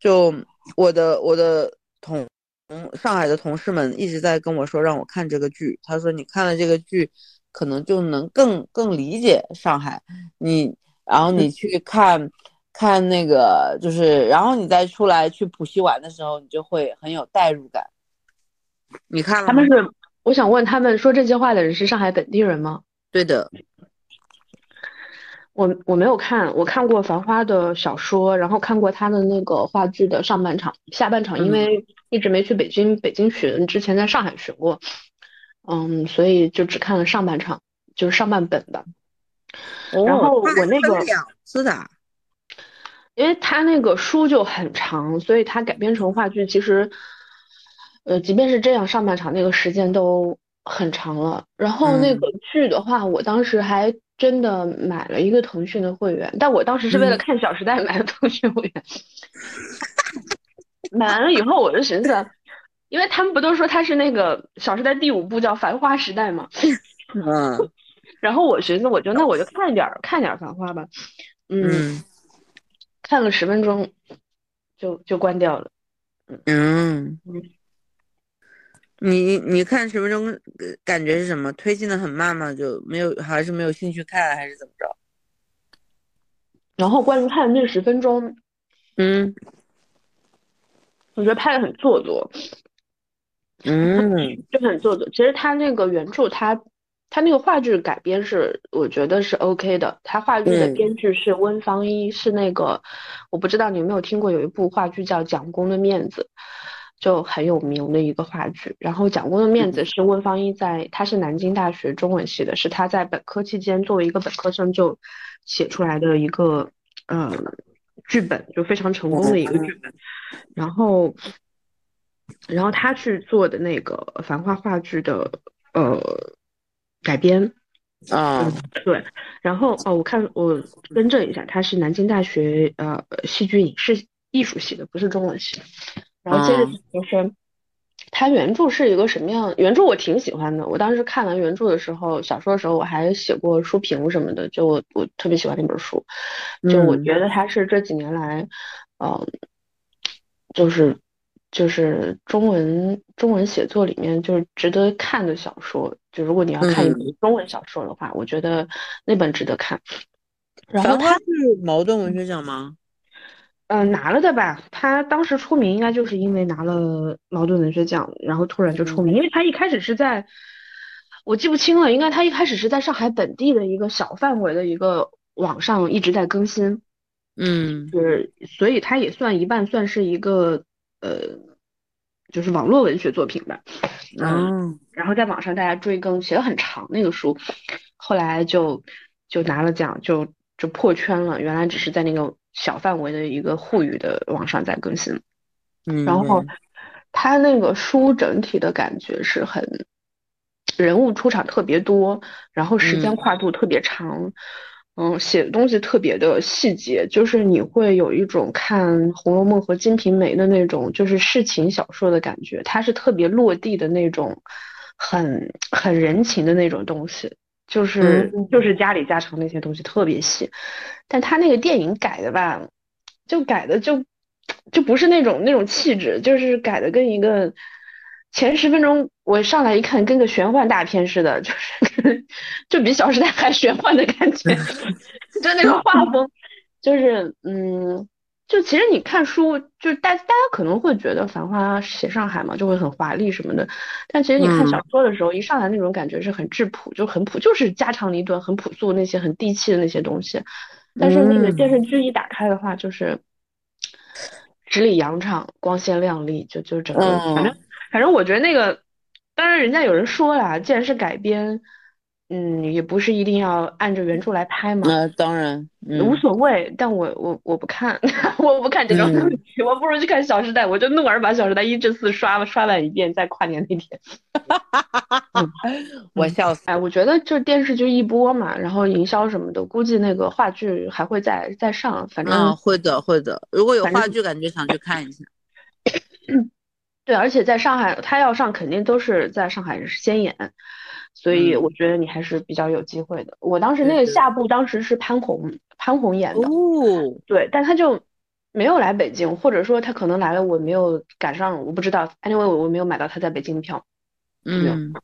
就我的我的同上海的同事们一直在跟我说让我看这个剧，他说你看了这个剧，可能就能更更理解上海。你然后你去看看那个，就是然后你再出来去浦西玩的时候，你就会很有代入感。你看了他们是，我想问他们说这些话的人是上海本地人吗？对的。我我没有看，我看过《繁花》的小说，然后看过他的那个话剧的上半场、下半场，因为一直没去北京，北京巡之前在上海巡过，嗯，所以就只看了上半场，就是上半本的。然后我那个是的，因为他那个书就很长，所以他改编成话剧，其实，呃，即便是这样，上半场那个时间都很长了。然后那个剧的话，我当时还。真的买了一个腾讯的会员，但我当时是为了看《小时代》买的腾讯会员。买完了以后，我就寻思，因为他们不都说它是那个《小时代》第五部叫《繁花时代》吗？嗯。然后我寻思，我就那我就看点儿看点儿《繁花》吧。嗯。看了十分钟，就就关掉了。嗯。你你看十分钟感觉是什么？推进的很慢吗？就没有还是没有兴趣看，还是怎么着？然后关于看那十分钟，嗯，我觉得拍的很做作，嗯，就很做作。其实他那个原著，他他那个话剧改编是我觉得是 OK 的。他话剧的编剧是温方一，是那个我不知道你有没有听过有一部话剧叫《蒋公的面子》。就很有名的一个话剧，然后蒋公的面子是温方一在，他是南京大学中文系的，是他在本科期间作为一个本科生就写出来的一个呃剧本，就非常成功的一个剧本。然后，然后他去做的那个繁花话剧的呃改编啊，对。然后哦，我看我更正一下，他是南京大学呃戏剧影视艺术系的，不是中文系。然后接着就是，它原著是一个什么样？原著我挺喜欢的。我当时看完原著的时候，小说的时候我还写过书评什么的。就我我特别喜欢那本书，就我觉得它是这几年来，嗯，就是就是中文中文写作里面就是值得看的小说。就如果你要看一本中文小说的话，我觉得那本值得看。然后它是茅盾文学奖吗？嗯，拿了的吧？他当时出名应该就是因为拿了茅盾文学奖，然后突然就出名。因为他一开始是在，我记不清了，应该他一开始是在上海本地的一个小范围的一个网上一直在更新。嗯，就是所以他也算一半算是一个呃，就是网络文学作品吧。嗯，然后在网上大家追更，写的很长那个书，后来就就拿了奖，就就破圈了。原来只是在那个。小范围的一个沪语的网上在更新，嗯，然后他那个书整体的感觉是很人物出场特别多，然后时间跨度特别长，嗯，写的东西特别的细节，就是你会有一种看《红楼梦》和《金瓶梅》的那种就是世情小说的感觉，它是特别落地的那种，很很人情的那种东西。就是就是家里家常那些东西特别细，但他那个电影改的吧，就改的就就不是那种那种气质，就是改的跟一个前十分钟我上来一看跟个玄幻大片似的，就是 就比《小时代》还玄幻的感觉，就那个画风，就是嗯。就其实你看书，就大大家可能会觉得《繁花》写上海嘛，就会很华丽什么的。但其实你看小说的时候，一上来那种感觉是很质朴，就很朴，就是家长里短、很朴素那些很地气的那些东西。但是那个电视剧一打开的话，就是十里洋场，光鲜亮丽，就就整个反正反正我觉得那个，当然人家有人说了，既然是改编。嗯，也不是一定要按着原著来拍嘛。那当然，无所谓。但我我我不看，我不看这种东西，我不如去看《小时代》，我就怒而把《小时代》一至四刷刷完一遍，在跨年那天。我笑死！哎，我觉得就电视剧一播嘛，然后营销什么的，估计那个话剧还会再再上。反正会的会的，如果有话剧，感觉想去看一下。对，而且在上海，他要上肯定都是在上海先演。所以我觉得你还是比较有机会的。我当时那个下部当时是潘虹，潘虹演的。哦。对，但他就没有来北京，或者说他可能来了，我没有赶上，我不知道。Anyway，我我没有买到他在北京的票。嗯，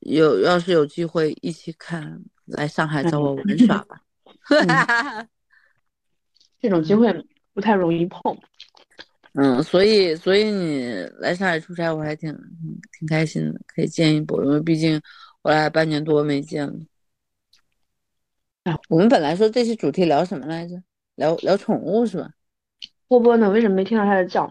有要是有机会一起看，来上海找我玩耍吧。这种机会不太容易碰。嗯，所以所以你来上海出差，我还挺挺开心的，可以见一波，因为毕竟我俩半年多没见了。我们本来说这期主题聊什么来着？聊聊宠物是吧？波波呢？为什么没听到它的叫？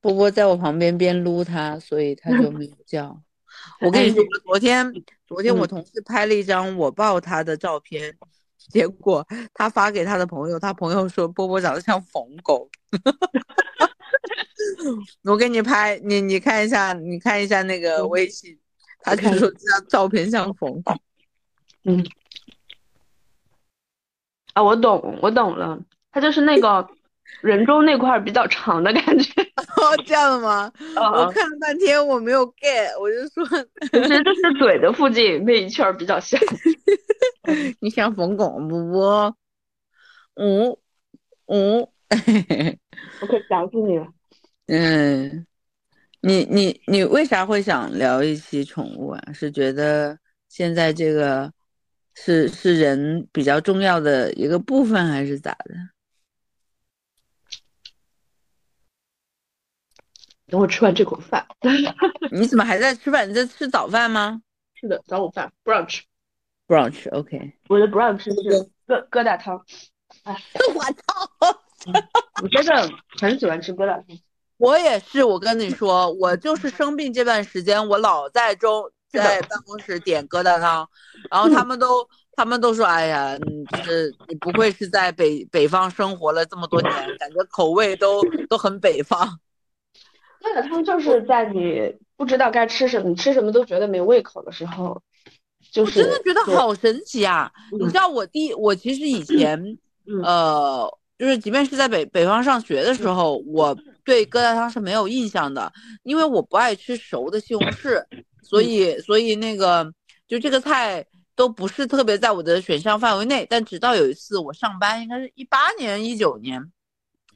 波波在我旁边边撸它，所以它就没有叫。我跟你说，昨天昨天我同事拍了一张我抱它的照片，结果他发给他的朋友，他朋友说波波长得像疯狗。我给你拍，你你看一下，你看一下那个微信，他就说这张照片像冯狗。嗯。啊，我懂，我懂了。他就是那个 人中那块比较长的感觉，哦，这样的吗？我看了半天我没有 get，我就说，其实就是嘴的附近那一圈比较像。你像冯巩不不？嗯嗯，我可想死你了。嗯，你你你为啥会想聊一期宠物啊？是觉得现在这个是是人比较重要的一个部分，还是咋的？等我吃完这口饭，你怎么还在吃饭？你在吃早饭吗？是的，早午饭，brunch，brunch，OK。我的 brunch 是疙疙瘩汤。哎，我操！我真的很喜欢吃疙瘩汤。我也是，我跟你说，我就是生病这段时间，我老在中在办公室点疙瘩汤，然后他们都他们都说，哎呀，你就是你不会是在北北方生活了这么多年，感觉口味都都很北方。疙瘩汤就是在你不知道该吃什么，你吃什么都觉得没胃口的时候，就是真的觉得好神奇啊！你知道我第我其实以前，呃，就是即便是在北北方上学的时候，我对疙瘩汤是没有印象的，因为我不爱吃熟的西红柿，所以所以那个就这个菜都不是特别在我的选项范围内。但直到有一次我上班，应该是一八年一九年，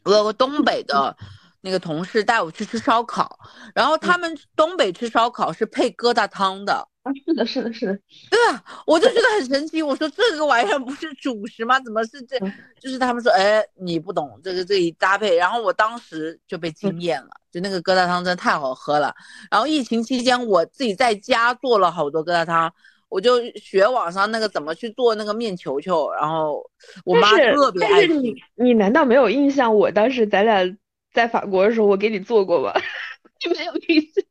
我有个东北的。那个同事带我去吃烧烤，然后他们东北吃烧烤是配疙瘩汤的啊，是的，是的，是的，对啊，我就觉得很神奇。我说这个玩意儿不是主食吗？怎么是这？就是他们说，哎，你不懂这个这一搭配。然后我当时就被惊艳了，就那个疙瘩汤真的太好喝了。然后疫情期间我自己在家做了好多疙瘩汤，我就学网上那个怎么去做那个面球球，然后我妈特别爱吃。你你难道没有印象？我当时咱俩。在法国的时候，我给你做过吗？你没有印象？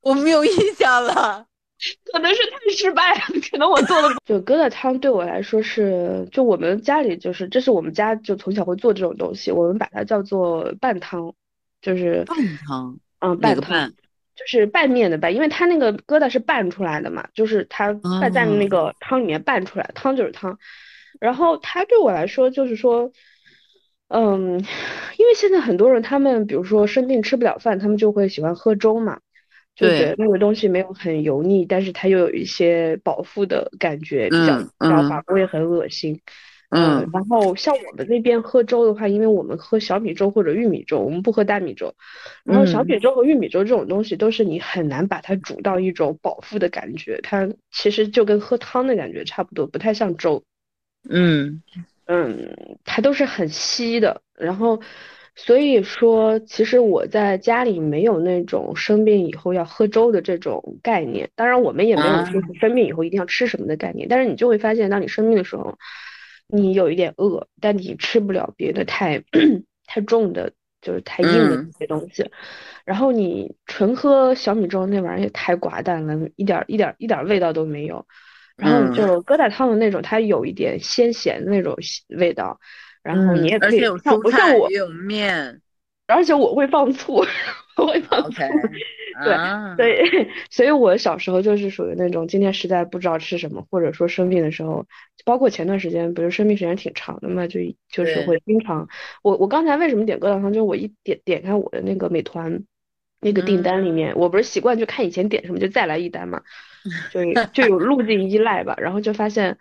我没有印象了，可能是太失败了。可能我做的 就疙瘩汤对我来说是，就我们家里就是，这是我们家就从小会做这种东西，我们把它叫做拌汤，就是拌汤，嗯，拌汤，就是拌面的拌，因为它那个疙瘩是拌出来的嘛，就是它拌在那个汤里面拌出来，汤就是汤。然后它对我来说就是说。嗯，因为现在很多人他们比如说生病吃不了饭，他们就会喜欢喝粥嘛，就觉得那个东西没有很油腻，但是它又有一些饱腹的感觉，比较比较饱，不会很恶心。嗯，然后像我们那边喝粥的话，因为我们喝小米粥或者玉米粥，我们不喝大米粥。然后小米粥和玉米粥这种东西都是你很难把它煮到一种饱腹的感觉，它其实就跟喝汤的感觉差不多，不太像粥。嗯。嗯，它都是很稀的，然后所以说，其实我在家里没有那种生病以后要喝粥的这种概念。当然，我们也没有说生病以后一定要吃什么的概念。但是你就会发现，当你生病的时候，你有一点饿，但你吃不了别的太 太重的，就是太硬的那些东西。然后你纯喝小米粥，那玩意儿也太寡淡了，一点一点一点味道都没有。然后就疙瘩汤的那种，它有一点鲜咸的那种味道，然后你也可以像不像我有面，而且我会放醋，我会放醋，对，所以所以我小时候就是属于那种今天实在不知道吃什么，或者说生病的时候，包括前段时间，比如生病时间挺长的嘛，就就是会经常，我我刚才为什么点疙瘩汤，就是我一点点开我的那个美团那个订单里面，我不是习惯就看以前点什么就再来一单嘛。就就有路径依赖吧，然后就发现，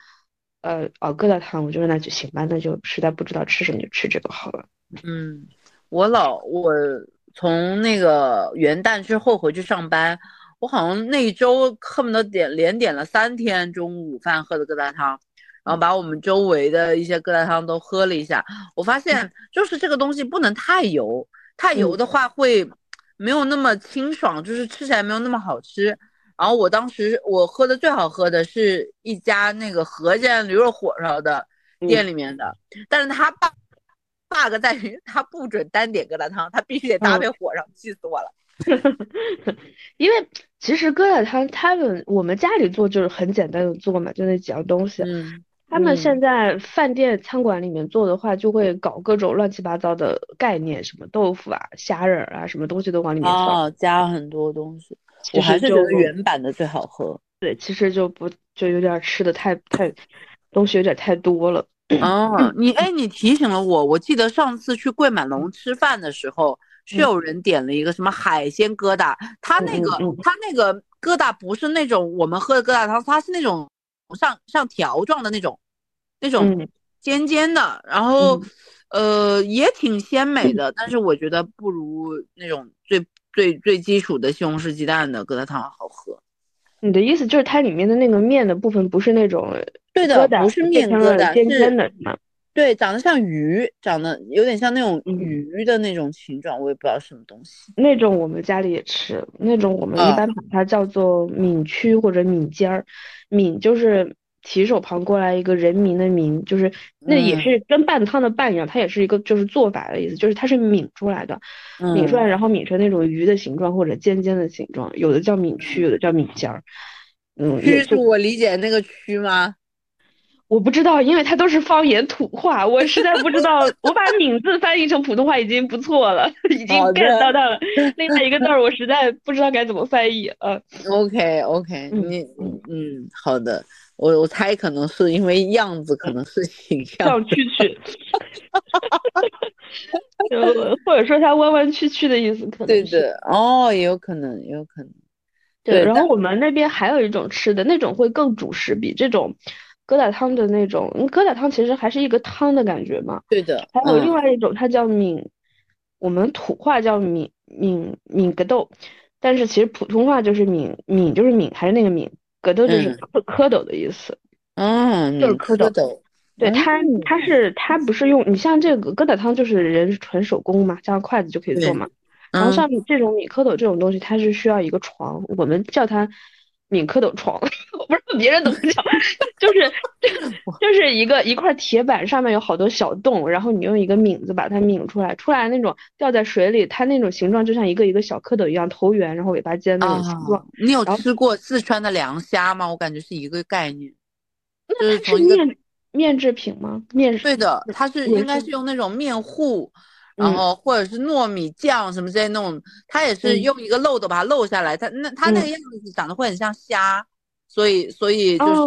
呃熬疙瘩汤，我就说那就行吧，那就实在不知道吃什么就吃这个好了。嗯，我老我从那个元旦之后回去上班，我好像那一周恨不得点连点了三天中午饭喝的疙瘩汤，然后把我们周围的一些疙瘩汤都喝了一下，我发现 就是这个东西不能太油，太油的话会没有那么清爽，就是吃起来没有那么好吃。然后我当时我喝的最好喝的是一家那个河间驴肉火烧的店里面的，但是他 bug 在于他不准单点疙瘩汤，他必须得搭配火烧，气死我了。因为其实疙瘩汤他们我们家里做就是很简单的做嘛，就那几样东西。嗯。他们现在饭店餐馆里面做的话，就会搞各种乱七八糟的概念，什么豆腐啊、虾仁啊，什么东西都往里面放，加很多东西。我还是觉得原版的最好喝。对，其实就不就有点吃的太太东西有点太多了。哦，你哎，你提醒了我，我记得上次去桂满龙吃饭的时候，是有人点了一个什么海鲜疙瘩，他那个他那个疙瘩不是那种我们喝的疙瘩汤，它是那种像像条状的那种，那种尖尖的，然后呃也挺鲜美的，但是我觉得不如那种最。最最基础的西红柿鸡蛋的疙瘩汤好喝。你的意思就是它里面的那个面的部分不是那种对的，不是面疙瘩，尖尖的，是吗？对，长得像鱼，长得有点像那种鱼的那种形状，我也不知道什么东西。那种我们家里也吃，那种我们一般把它叫做闽曲或者闽尖儿，闽就是。提手旁过来一个人民的民，就是那也是跟拌汤的拌一样，它也是一个就是做法的意思，就是它是抿出来的，抿出来然后抿成那种鱼的形状或者尖尖的形状，有的叫抿曲，有的叫抿尖儿。嗯，曲是我理解那个曲吗？我不知道，因为它都是方言土话，我实在不知道。我把抿字翻译成普通话已经不错了，已经 get 到它了。另外一个字儿我实在不知道该怎么翻译。呃，OK OK，你嗯好的。我我猜可能是因为样子，可能是形象，像蛐蛐，就或者说它弯弯曲曲的意思，可能对的哦，也有可能，也有可能。对，然后我们那边还有一种吃的那种会更主食，比这种疙瘩汤的那种，疙瘩汤其实还是一个汤的感觉嘛。对的。还有另外一种，它叫闽，我们土话叫闽闽闽疙豆，但是其实普通话就是闽闽就是闽还是那个闽。疙豆就是蝌蝌蚪的意思，嗯，就是蝌蚪。对它，它是它不是用你像这个疙瘩汤，就是人纯手工嘛，加上筷子就可以做嘛。然后像这种米蝌蚪这种东西，它是需要一个床，我们叫它。抿蝌蚪床，我不知道别人怎么讲，就是就是一个一块铁板上面有好多小洞，然后你用一个抿子把它抿出来，出来那种掉在水里，它那种形状就像一个一个小蝌蚪一样，头圆，然后尾巴尖那种形状。你有吃过四川的凉虾吗？我感觉是一个概念。那它是面面制品吗？面对的，它是应该是用那种面糊。然后或者是糯米酱什么之类那种，它也是用一个漏斗把它漏下来，它那它那个样子长得会很像虾，所以所以就是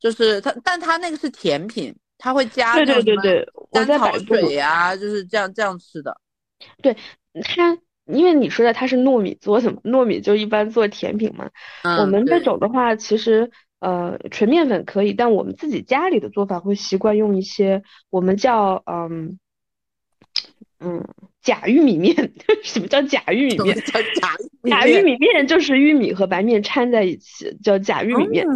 就是它，但它那个是甜品，它会加对对对对甘草水呀，就是这样这样吃的。对它，因为你说的它是糯米做的嘛，糯米就一般做甜品嘛。我们这种的话，其实呃纯面粉可以，但我们自己家里的做法会习惯用一些我们叫嗯。嗯，假玉米面，什么叫假玉米面？叫假假玉米面就是玉米和白面掺在一起，叫假玉米面。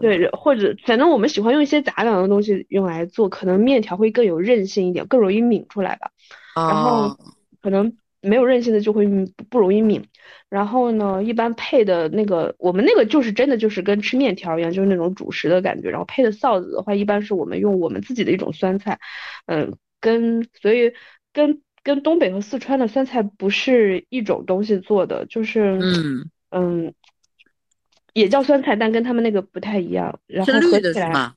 对，或者反正我们喜欢用一些杂粮的东西用来做，可能面条会更有韧性一点，更容易抿出来吧。然后可能没有韧性的就会不容易抿。然后呢，一般配的那个我们那个就是真的就是跟吃面条一样，就是那种主食的感觉。然后配的臊子的话，一般是我们用我们自己的一种酸菜，嗯，跟所以。跟跟东北和四川的酸菜不是一种东西做的，就是嗯嗯，也叫酸菜，但跟他们那个不太一样。然后合起来，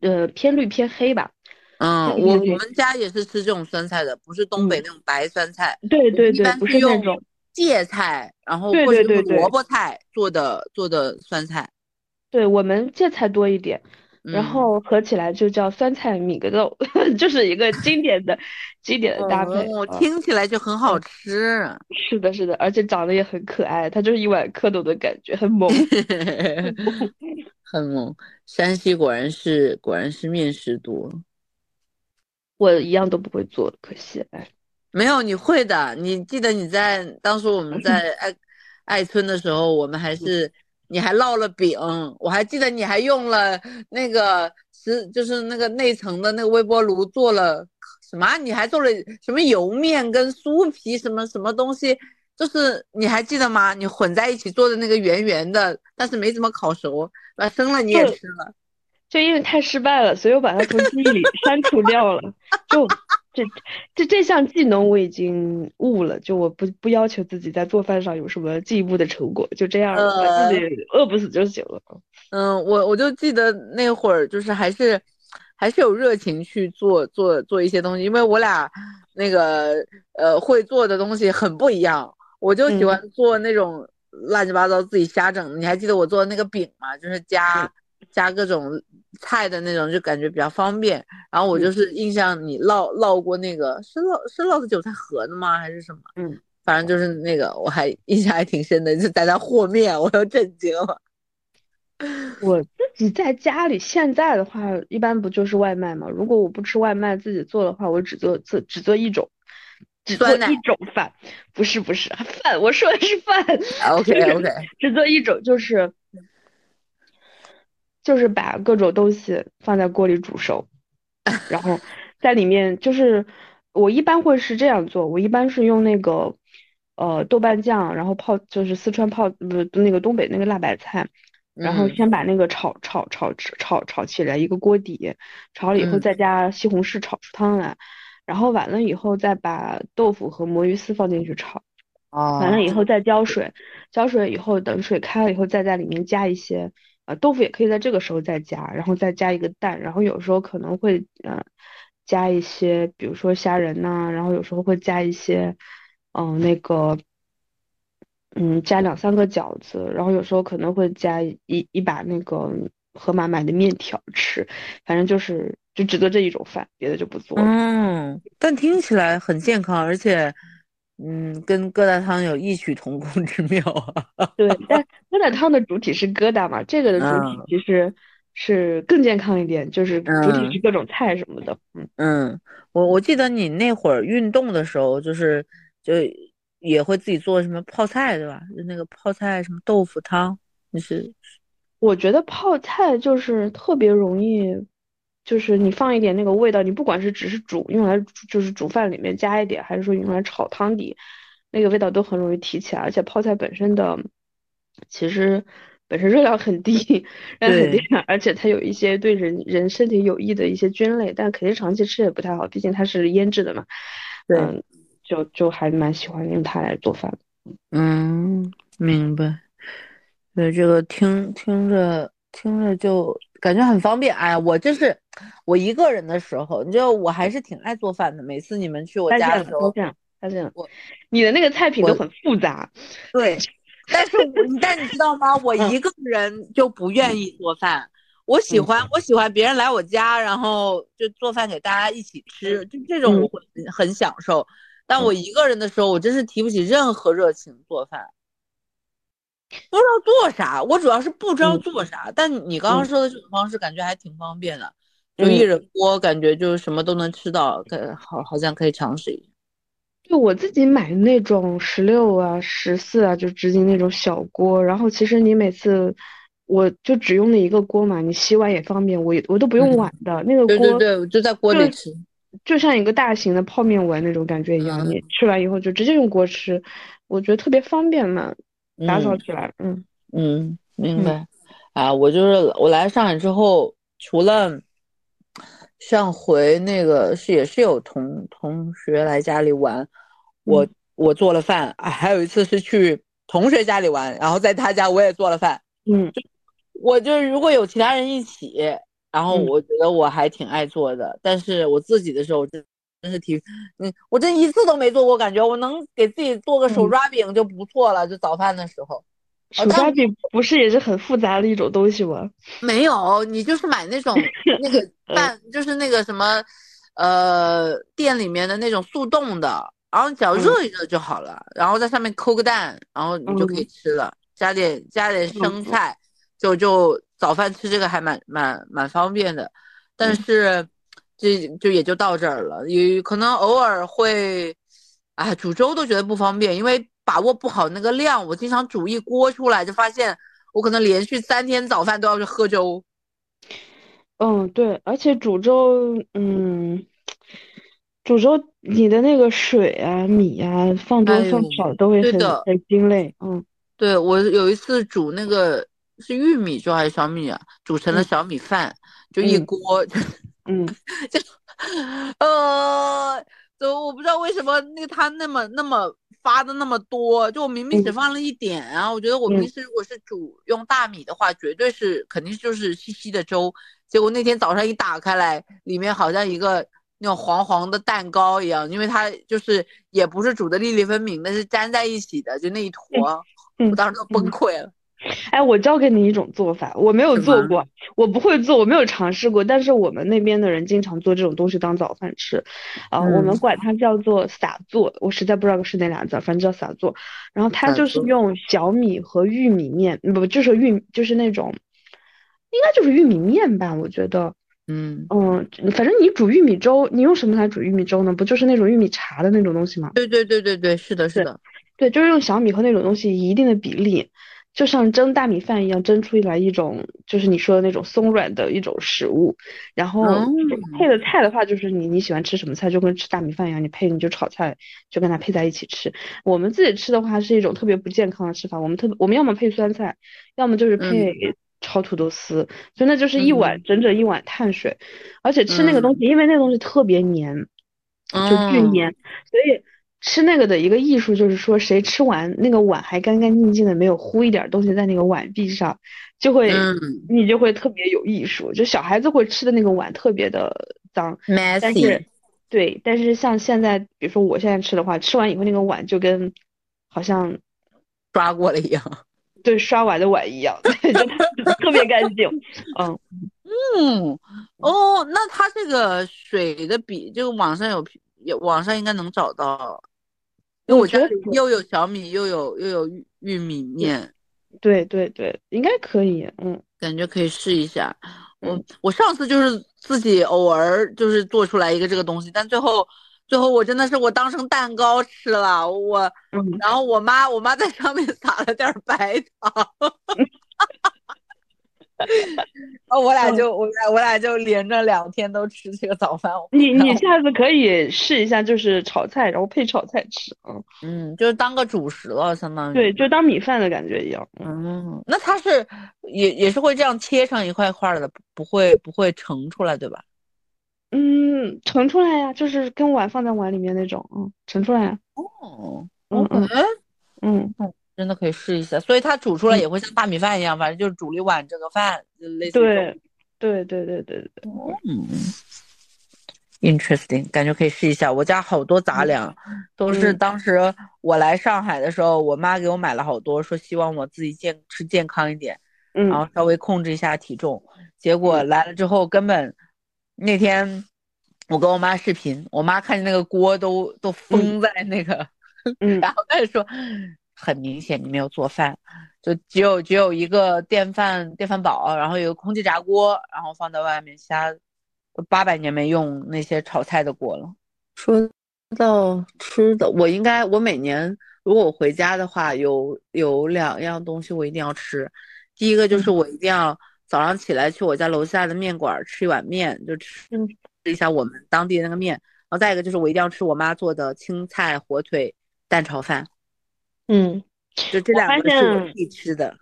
呃，偏绿偏黑吧。嗯，我我们家也是吃这种酸菜的，不是东北那种白酸菜。对对对，不是那种芥菜，然后或者是萝卜菜做的做的酸菜。对我们芥菜多一点。然后合起来就叫酸菜米格豆，就是一个经典的、经典的搭配。我听起来就很好吃。是的，是的，而且长得也很可爱，它就是一碗蝌蚪的感觉，很萌。很萌。山西果然是果然是面食多，我一样都不会做，可惜哎。没有，你会的。你记得你在当时我们在爱 爱村的时候，我们还是你还烙了饼，我还记得你还用了那个是就是那个内层的那个微波炉做了什么？你还做了什么油面跟酥皮什么什么东西？就是你还记得吗？你混在一起做的那个圆圆的，但是没怎么烤熟，把生了你也吃了。就因为太失败了，所以我把它从记忆里删除掉了。就这这这项技能我已经悟了，就我不不要求自己在做饭上有什么进一步的成果，就这样把自己饿不死就行了。嗯，我我就记得那会儿就是还是还是有热情去做做做一些东西，因为我俩那个呃会做的东西很不一样。我就喜欢做那种乱七八糟自己瞎整。你还记得我做的那个饼吗？就是加加各种菜的那种，就感觉比较方便。然后我就是印象你烙烙过那个是烙是烙的韭菜盒子吗？还是什么？嗯，反正就是那个，我还印象还挺深的，就在那和面，我都震惊了。我自己在家里现在的话，一般不就是外卖吗？如果我不吃外卖，自己做的话，我只做只只做一种。只做一种饭，不是不是 饭，我说的是饭。OK OK，只做一种就是，就是把各种东西放在锅里煮熟，然后在里面就是我一般会是这样做，我一般是用那个呃豆瓣酱，然后泡就是四川泡不那个东北那个辣白菜，然后先把那个炒炒炒炒炒起来一个锅底，炒了以后再加西红柿炒出汤来。然后完了以后，再把豆腐和魔芋丝放进去炒，完了以后再浇水，浇水以后等水开了以后，再在里面加一些，呃，豆腐也可以在这个时候再加，然后再加一个蛋，然后有时候可能会，呃，加一些，比如说虾仁呐，然后有时候会加一些，嗯，那个，嗯，加两三个饺子，然后有时候可能会加一一把那个盒马买的面条吃，反正就是。就只做这一种饭，别的就不做。嗯，但听起来很健康，而且，嗯，跟疙瘩汤有异曲同工之妙啊。对，但疙瘩汤的主体是疙瘩嘛，这个的主体其实是更健康一点，就是主体是各种菜什么的。嗯嗯，我我记得你那会儿运动的时候，就是就也会自己做什么泡菜，对吧？就那个泡菜什么豆腐汤，就是。我觉得泡菜就是特别容易。就是你放一点那个味道，你不管是只是煮用来就是煮饭里面加一点，还是说用来炒汤底，那个味道都很容易提起来。而且泡菜本身的其实本身热量很低，量很低，而且它有一些对人人身体有益的一些菌类，但肯定长期吃也不太好，毕竟它是腌制的嘛。对，就就还蛮喜欢用它来做饭。嗯，明白。对，这个听听着听着就。感觉很方便，哎呀，我就是我一个人的时候，你知道我还是挺爱做饭的。每次你们去我家的时候，这样，这样，我你的那个菜品都很复杂，对。但是我，但你知道吗？我一个人就不愿意做饭，我喜欢我喜欢别人来我家，然后就做饭给大家一起吃，就这种我会很享受。但我一个人的时候，我真是提不起任何热情做饭。不知道做啥，我主要是不知道做啥。但你刚刚说的这种方式，感觉还挺方便的，就一人锅，感觉就什么都能吃到，可好好像可以尝试一下。就我自己买的那种十六啊、十四啊，就直径那种小锅，然后其实你每次，我就只用那一个锅嘛，你洗碗也方便，我我都不用碗的那个锅，对对对，就在锅里吃，就像一个大型的泡面碗那种感觉一样，你吃完以后就直接用锅吃，我觉得特别方便嘛。打扫起来，嗯嗯，明白。啊，我就是我来上海之后，除了上回那个是也是有同同学来家里玩，我我做了饭。啊，还有一次是去同学家里玩，然后在他家我也做了饭。嗯，我就是如果有其他人一起，然后我觉得我还挺爱做的。但是我自己的时候真真是挺，嗯，我这一次都没做过，感觉我能给自己做个手抓饼就不错了。就早饭的时候，手抓饼不是也是很复杂的一种东西吗？没有，你就是买那种 那个半，就是那个什么，呃，店里面的那种速冻的，然后只要热一热就好了，然后在上面抠个蛋，然后你就可以吃了，加点加点生菜，就就早饭吃这个还蛮蛮蛮方便的，但是这就也就到这儿了，也可能偶尔会，啊，煮粥都觉得不方便，因为把握不好那个量，我经常煮一锅出来，就发现我可能连续三天早饭都要去喝粥。嗯，对，而且煮粥，嗯，煮粥你的那个水啊、米啊放多放少都会很很心累。嗯，对我有一次煮那个是玉米粥还是小米啊，煮成了小米饭，就一锅，嗯，就 呃，就我不知道为什么那个它那么那么发的那么多，就我明明只放了一点啊，我觉得我平时如果是煮用大米的话，绝对是肯定就是稀稀的粥。结果那天早上一打开来，里面好像一个那种黄黄的蛋糕一样，因为它就是也不是煮的粒粒分明的，是粘在一起的，就那一坨，我当时都崩溃了。哎，我教给你一种做法，我没有做过，我不会做，我没有尝试过，但是我们那边的人经常做这种东西当早饭吃，啊，我们管它叫做撒做，我实在不知道是哪俩字，反正叫撒做。然后它就是用小米和玉米面，不，就是玉，就是那种。应该就是玉米面吧，我觉得，嗯嗯，反正你煮玉米粥，你用什么来煮玉米粥呢？不就是那种玉米茶的那种东西吗？对对对对对，是的，是的，对，就是用小米和那种东西一定的比例，就像蒸大米饭一样，蒸出来一种就是你说的那种松软的一种食物。然后配的菜的话，就是你你喜欢吃什么菜，就跟吃大米饭一样，你配你就炒菜，就跟它配在一起吃。我们自己吃的话是一种特别不健康的吃法，我们特别我们要么配酸菜，要么就是配。炒土豆丝，所以那就是一碗整整一碗碳水，而且吃那个东西，因为那个东西特别黏，就巨黏，所以吃那个的一个艺术就是说，谁吃完那个碗还干干净净的，没有糊一点东西在那个碗壁上，就会你就会特别有艺术。就小孩子会吃的那个碗特别的脏，但是对，但是像现在，比如说我现在吃的话，吃完以后那个碗就跟好像 刷过了一样。对刷碗的碗一样，对，就特别干净。嗯嗯哦，那它这个水的比，就网上有，有网上应该能找到。因为我觉得又有小米，又有又有玉玉米面。对对对，应该可以。嗯，感觉可以试一下。我我上次就是自己偶尔就是做出来一个这个东西，但最后。最后我真的是我当成蛋糕吃了，我，然后我妈我妈在上面撒了点白糖，啊，我俩就我俩我俩就连着两天都吃这个早饭。你你下次可以试一下，就是炒菜，然后配炒菜吃，嗯嗯，就是当个主食了，相当于对，就当米饭的感觉一样。嗯，那它是也也是会这样切成一块块的，不会不会盛出来，对吧？嗯，盛出来呀，就是跟碗放在碗里面那种，嗯，盛出来。哦，嗯嗯嗯嗯，真的可以试一下。所以它煮出来也会像大米饭一样，反正就是煮一碗这个饭，就类似。对，对对对对对。嗯，interesting，感觉可以试一下。我家好多杂粮，都是当时我来上海的时候，我妈给我买了好多，说希望我自己健吃健康一点，然后稍微控制一下体重。结果来了之后根本。那天我跟我妈视频，我妈看见那个锅都都封在那个，然后她就说，很明显你没有做饭，就只有只有一个电饭电饭煲，然后有个空气炸锅，然后放在外面，瞎八百年没用那些炒菜的锅了。说到吃的，我应该我每年如果我回家的话，有有两样东西我一定要吃，第一个就是我一定要。早上起来去我家楼下的面馆吃一碗面，就吃一下我们当地的那个面。然后再一个就是我一定要吃我妈做的青菜火腿蛋炒饭。嗯，就这两个是我必吃的。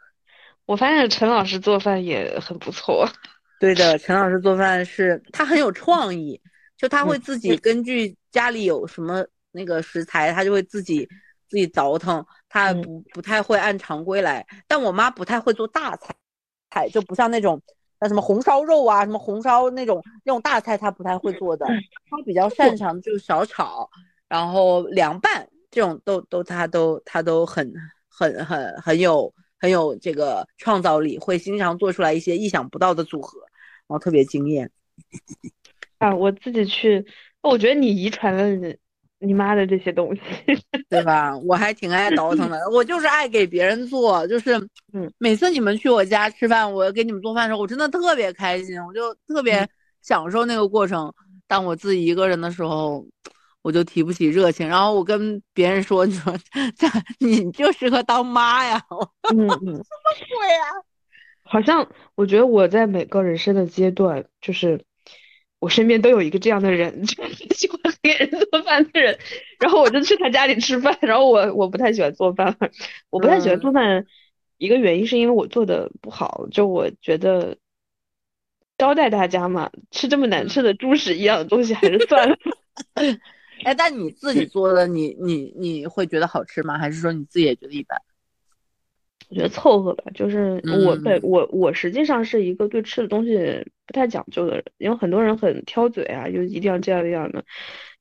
我发现陈老师做饭也很不错。对的，陈老师做饭是他很有创意，就他会自己根据家里有什么那个食材，他就会自己自己倒腾。他不不太会按常规来，但我妈不太会做大菜。菜就不像那种，像什么红烧肉啊，什么红烧那种那种大菜，她不太会做的。她比较擅长就是小炒，然后凉拌这种都都他都他都很很很很有很有这个创造力，会经常做出来一些意想不到的组合，然后特别惊艳。啊，我自己去，我觉得你遗传了你妈的这些东西，对吧？我还挺爱倒腾的，我就是爱给别人做，就是 嗯，每次你们去我家吃饭，我给你们做饭的时候，我真的特别开心，我就特别享受那个过程。但我自己一个人的时候，我就提不起热情。然后我跟别人说：“你说 这你就适合当妈呀！” 嗯嗯，什么鬼啊？好像我觉得我在每个人生的阶段，就是我身边都有一个这样的人，就是喜欢给人做饭的人。然后我就去他家里吃饭。然后我我不太喜欢做饭，我不太喜欢做饭，一个原因是因为我做的不好，就我觉得。招待大家嘛，吃这么难吃的猪屎一样的东西还是算了。哎，但你自己做的，你你你会觉得好吃吗？还是说你自己也觉得一般？我觉得凑合吧，就是我对我我实际上是一个对吃的东西不太讲究的人，因为很多人很挑嘴啊，就一定要这样这样的。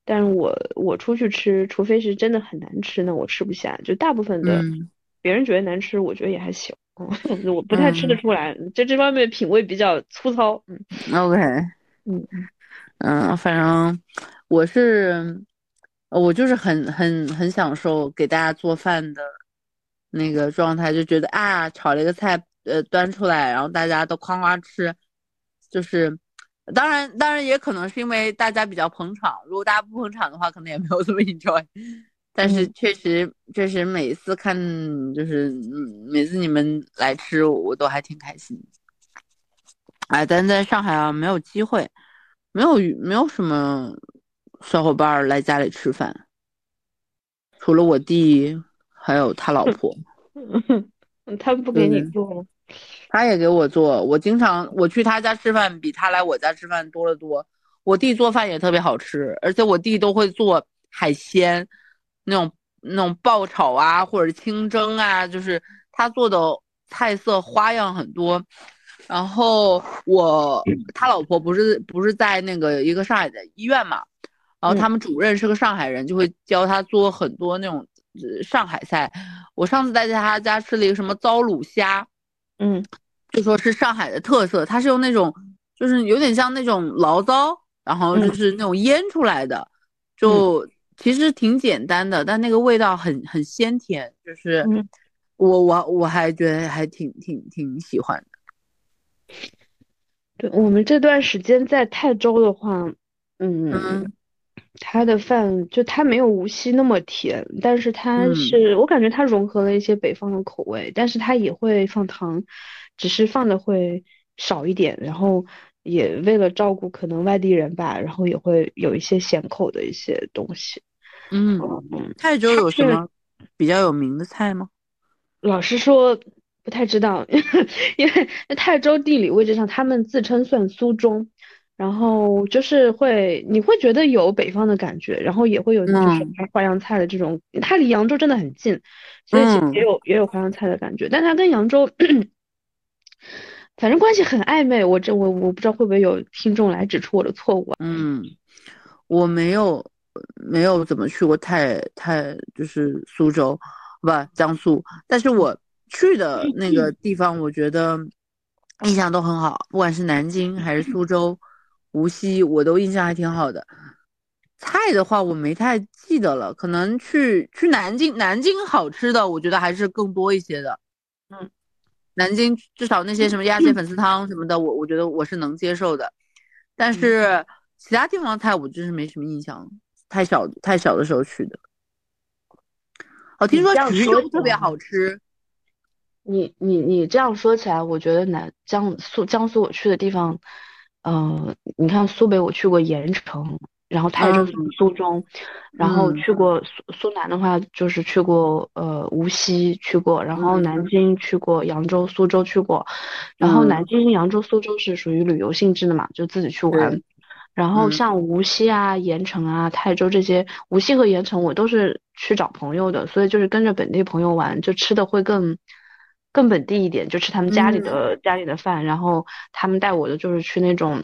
但是我我出去吃，除非是真的很难吃，那我吃不下。就大部分的别人觉得难吃，我觉得也还行。我不太吃得出来，就这方面品味比较粗糙。嗯，OK，嗯嗯，反正我是我就是很很很享受给大家做饭的那个状态，就觉得啊，炒了一个菜，呃，端出来，然后大家都夸夸吃，就是当然当然也可能是因为大家比较捧场，如果大家不捧场的话，可能也没有这么 enjoy。但是确实，确实每次看就是每次你们来吃，我都还挺开心。哎，但在上海啊，没有机会，没有没有什么小伙伴来家里吃饭，除了我弟，还有他老婆。他不给你做吗他也给我做。我经常我去他家吃饭，比他来我家吃饭多得多。我弟做饭也特别好吃，而且我弟都会做海鲜。那种那种爆炒啊，或者清蒸啊，就是他做的菜色花样很多。然后我他老婆不是不是在那个一个上海的医院嘛，然后他们主任是个上海人，就会教他做很多那种上海菜。我上次在他家吃了一个什么糟卤虾，嗯，就说是上海的特色，它是用那种就是有点像那种醪糟，然后就是那种腌出来的，就。其实挺简单的，但那个味道很很鲜甜，就是我我我还觉得还挺挺挺喜欢的。对我们这段时间在泰州的话，嗯，他的饭就他没有无锡那么甜，但是他是我感觉他融合了一些北方的口味，但是他也会放糖，只是放的会少一点，然后。也为了照顾可能外地人吧，然后也会有一些咸口的一些东西。嗯，泰州有什么比较有名的菜吗？老实说不太知道，因为泰州地理位置上，他们自称算苏中，然后就是会你会觉得有北方的感觉，然后也会有就是淮扬菜的这种。它离扬州真的很近，所以其实也有也有淮扬菜的感觉，但它跟扬州。反正关系很暧昧，我这我我不知道会不会有听众来指出我的错误啊。嗯，我没有没有怎么去过太太，就是苏州，不江苏，但是我去的那个地方，我觉得印象都很好，不管是南京还是苏州、无锡，我都印象还挺好的。菜的话，我没太记得了，可能去去南京，南京好吃的，我觉得还是更多一些的。嗯。南京至少那些什么鸭血粉丝汤什么的，我我觉得我是能接受的，但是其他地方的菜我真是没什么印象，太小太小的时候去的。哦，听说徐州特别好吃。你你你这样说起来，我觉得南江苏江苏我去的地方，嗯，你看苏北我去过盐城。然后泰州、苏中，然后去过苏苏南的话，就是去过呃无锡去过，然后南京去过，扬州、苏州去过，然后南京、扬州、苏州是属于旅游性质的嘛，就自己去玩。然后像无锡啊、盐城啊、泰州这些，无锡和盐城我都是去找朋友的，所以就是跟着本地朋友玩，就吃的会更更本地一点，就吃他们家里的家里的饭，然后他们带我的就是去那种。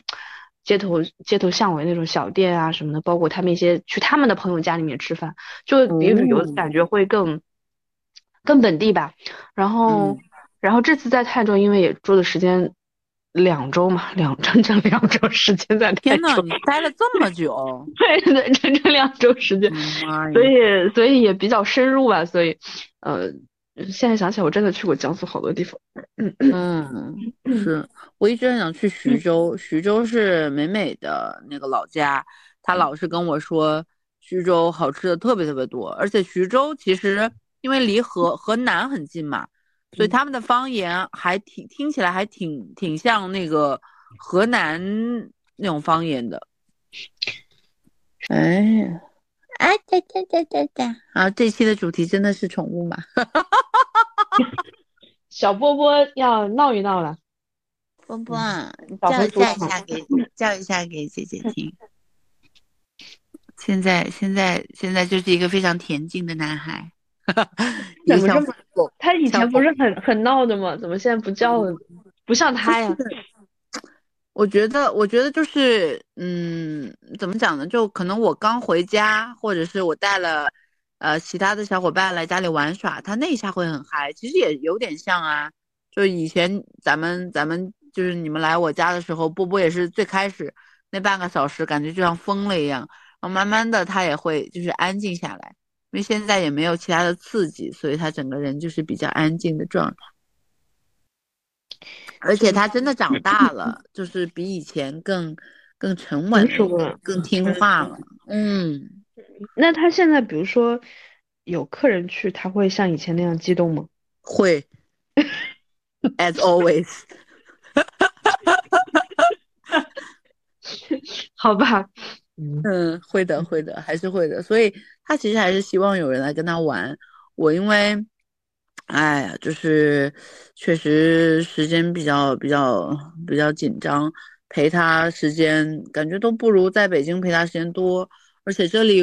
街头街头巷尾那种小店啊什么的，包括他们一些去他们的朋友家里面吃饭，就比旅游感觉会更更本地吧。然后然后这次在泰州，因为也住的时间两周嘛，两整整两周时间在天呐，你待了这么久？对对，整整两周时间，所以所以也比较深入吧。所以，呃，现在想起来，我真的去过江苏好多地方。嗯，是我一直很想去徐州，徐州是美美的那个老家，他老是跟我说徐州好吃的特别特别多，而且徐州其实因为离河河南很近嘛。所以他们的方言还挺听起来还挺挺像那个河南那种方言的。哎呀，啊哒哒哒哒哒！啊，这期的主题真的是宠物吗？小波波要闹一闹了。波波，叫叫一下给 叫一下给姐姐听。现在现在现在就是一个非常恬静的男孩。怎么这么？他以前不是很很闹的吗？怎么现在不叫了？不像他呀。我觉得，我觉得就是，嗯，怎么讲呢？就可能我刚回家，或者是我带了，呃，其他的小伙伴来家里玩耍，他那一下会很嗨。其实也有点像啊，就以前咱们咱们就是你们来我家的时候，波波也是最开始那半个小时，感觉就像疯了一样，然后慢慢的他也会就是安静下来。因为现在也没有其他的刺激，所以他整个人就是比较安静的状态，而且他真的长大了，就是比以前更更沉稳了，更听话了。嗯，那他现在比如说有客人去，他会像以前那样激动吗？会，as always。好吧。嗯，会的，会的，还是会的。所以他其实还是希望有人来跟他玩。我因为，哎呀，就是确实时间比较比较比较紧张，陪他时间感觉都不如在北京陪他时间多。而且这里，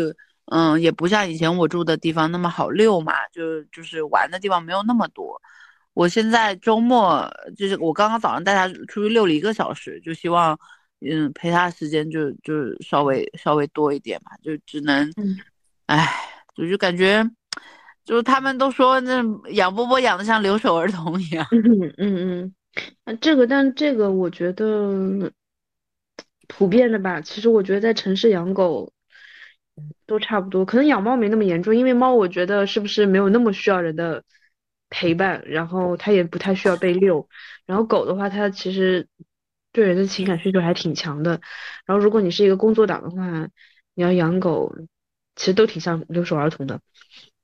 嗯，也不像以前我住的地方那么好溜嘛，就就是玩的地方没有那么多。我现在周末就是我刚刚早上带他出去溜了一个小时，就希望。嗯，陪他时间就就稍微稍微多一点嘛，就只能，唉，我就感觉，就是他们都说那养波波养的像留守儿童一样。嗯嗯嗯，这个但这个我觉得普遍的吧。其实我觉得在城市养狗都差不多，可能养猫没那么严重，因为猫我觉得是不是没有那么需要人的陪伴，然后它也不太需要被遛，然后狗的话它其实。对人的情感需求还挺强的，然后如果你是一个工作党的话，你要养狗，其实都挺像留守儿童的。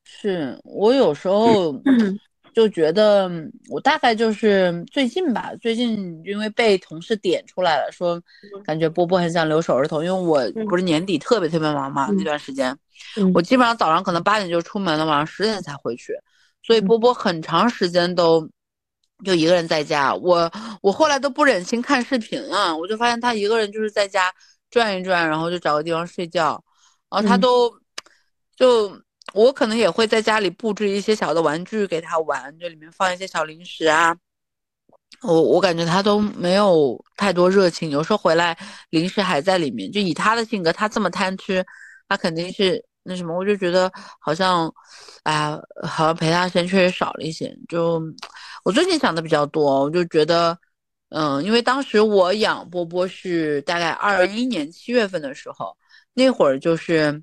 是我有时候。就觉得，我大概就是最近吧，最近因为被同事点出来了，说感觉波波很想留守儿童，因为我不是年底特别特别忙嘛，那段时间，我。基本上早上可能八点就出门了，晚上十点才回去，所以波波很长时间都。就一个人在家，我我后来都不忍心看视频了，我就发现他一个人就是在家转一转，然后就找个地方睡觉，然后他都 就我可能也会在家里布置一些小的玩具给他玩，就里面放一些小零食啊，我我感觉他都没有太多热情，有时候回来零食还在里面，就以他的性格，他这么贪吃，他肯定是。那什么，我就觉得好像，哎，好像陪他时间确实少了一些。就我最近想的比较多，我就觉得，嗯，因为当时我养波波是大概二一年七月份的时候，那会儿就是，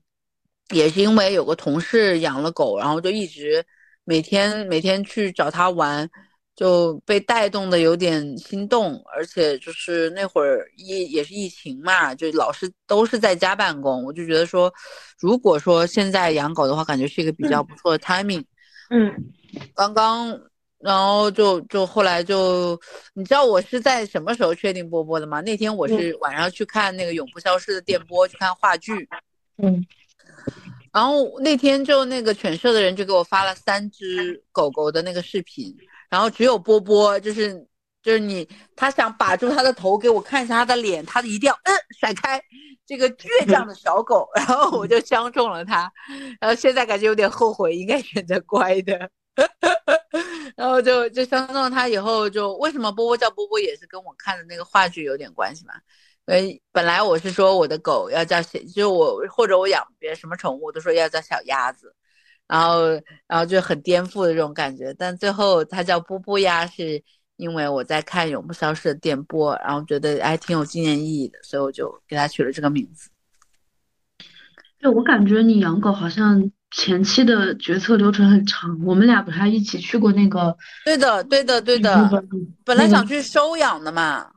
也是因为有个同事养了狗，然后就一直每天每天去找他玩。就被带动的有点心动，而且就是那会儿疫也是疫情嘛，就老是都是在家办公，我就觉得说，如果说现在养狗的话，感觉是一个比较不错的 timing。嗯，刚刚，然后就就后来就，你知道我是在什么时候确定波波的吗？那天我是晚上去看那个永不消失的电波，去看话剧。嗯，然后那天就那个犬舍的人就给我发了三只狗狗的那个视频。然后只有波波，就是就是你，他想把住他的头给我看一下他的脸，他一定要嗯甩开这个倔强的小狗，然后我就相中了他，然后现在感觉有点后悔，应该选择乖的，然后就就相中了他以后，就为什么波波叫波波也是跟我看的那个话剧有点关系嘛？因为本来我是说我的狗要叫小，就我或者我养别什么宠物都说要叫小鸭子。然后，然后就很颠覆的这种感觉，但最后它叫波波鸭，是因为我在看《永不消失的电波》，然后觉得还挺有纪念意义的，所以我就给它取了这个名字。对，我感觉你养狗好像前期的决策流程很长。我们俩不是还一起去过那个？对的，对的，对的。本来想去收养的嘛。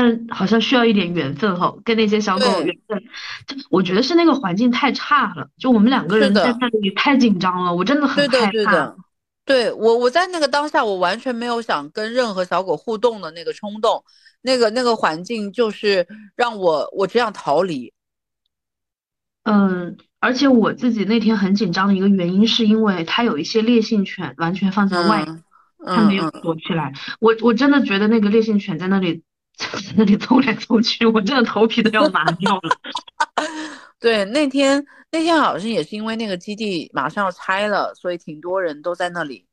但好像需要一点缘分哈，跟那些小狗缘分。就我觉得是那个环境太差了，就我们两个人在那里太紧张了，我真的很害怕。对的，对的。对我，我在那个当下，我完全没有想跟任何小狗互动的那个冲动。那个那个环境就是让我，我只想逃离。嗯，而且我自己那天很紧张的一个原因，是因为它有一些烈性犬完全放在外，它没有躲起来。我我真的觉得那个烈性犬在那里。在那里走来走去，我真的头皮都要麻掉了。对，那天那天好像也是因为那个基地马上要拆了，所以挺多人都在那里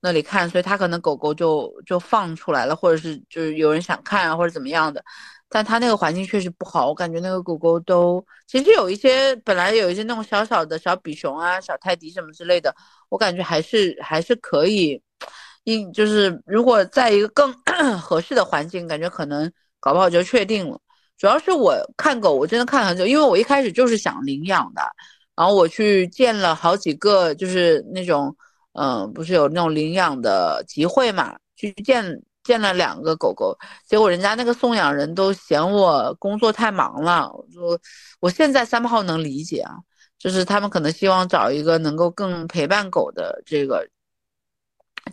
那里看，所以他可能狗狗就就放出来了，或者是就是有人想看啊，或者怎么样的。但他那个环境确实不好，我感觉那个狗狗都其实有一些本来有一些那种小小的小比熊啊、小泰迪什么之类的，我感觉还是还是可以。因就是如果在一个更 合适的环境，感觉可能搞不好就确定了。主要是我看狗，我真的看很久，因为我一开始就是想领养的，然后我去见了好几个，就是那种，嗯，不是有那种领养的集会嘛，去见见了两个狗狗，结果人家那个送养人都嫌我工作太忙了。我我现在三炮能理解啊，就是他们可能希望找一个能够更陪伴狗的这个。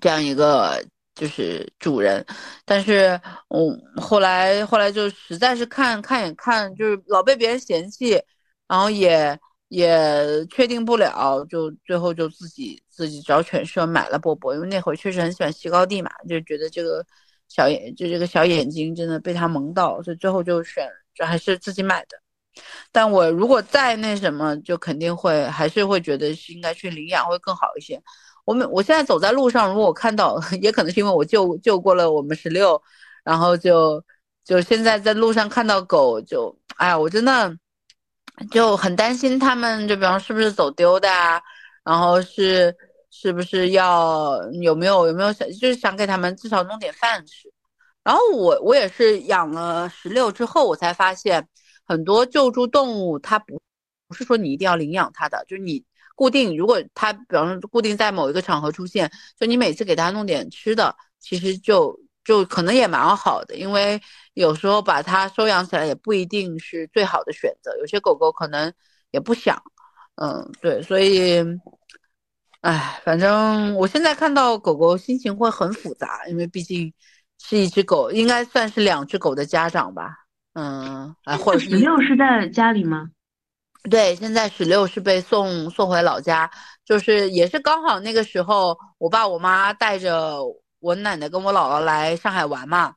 这样一个就是主人，但是嗯，后来后来就实在是看看也看，就是老被别人嫌弃，然后也也确定不了，就最后就自己自己找犬舍买了波波，因为那会儿确实很喜欢西高地嘛，就觉得这个小眼就这个小眼睛真的被他萌到，所以最后就选就还是自己买的。但我如果再那什么，就肯定会还是会觉得是应该去领养会更好一些。我们我现在走在路上，如果我看到，也可能是因为我救救过了我们十六，然后就就现在在路上看到狗，就哎呀，我真的就很担心他们，就比方是不是走丢的啊，然后是是不是要有没有有没有想就是想给他们至少弄点饭吃，然后我我也是养了十六之后，我才发现很多救助动物它不不是说你一定要领养它的，就是你。固定，如果它，比方说固定在某一个场合出现，就你每次给它弄点吃的，其实就就可能也蛮好的，因为有时候把它收养起来也不一定是最好的选择，有些狗狗可能也不想，嗯，对，所以，哎，反正我现在看到狗狗心情会很复杂，因为毕竟是一只狗，应该算是两只狗的家长吧，嗯，啊，或者是十六是在家里吗？对，现在十六是被送送回老家，就是也是刚好那个时候，我爸我妈带着我奶奶跟我姥姥来上海玩嘛，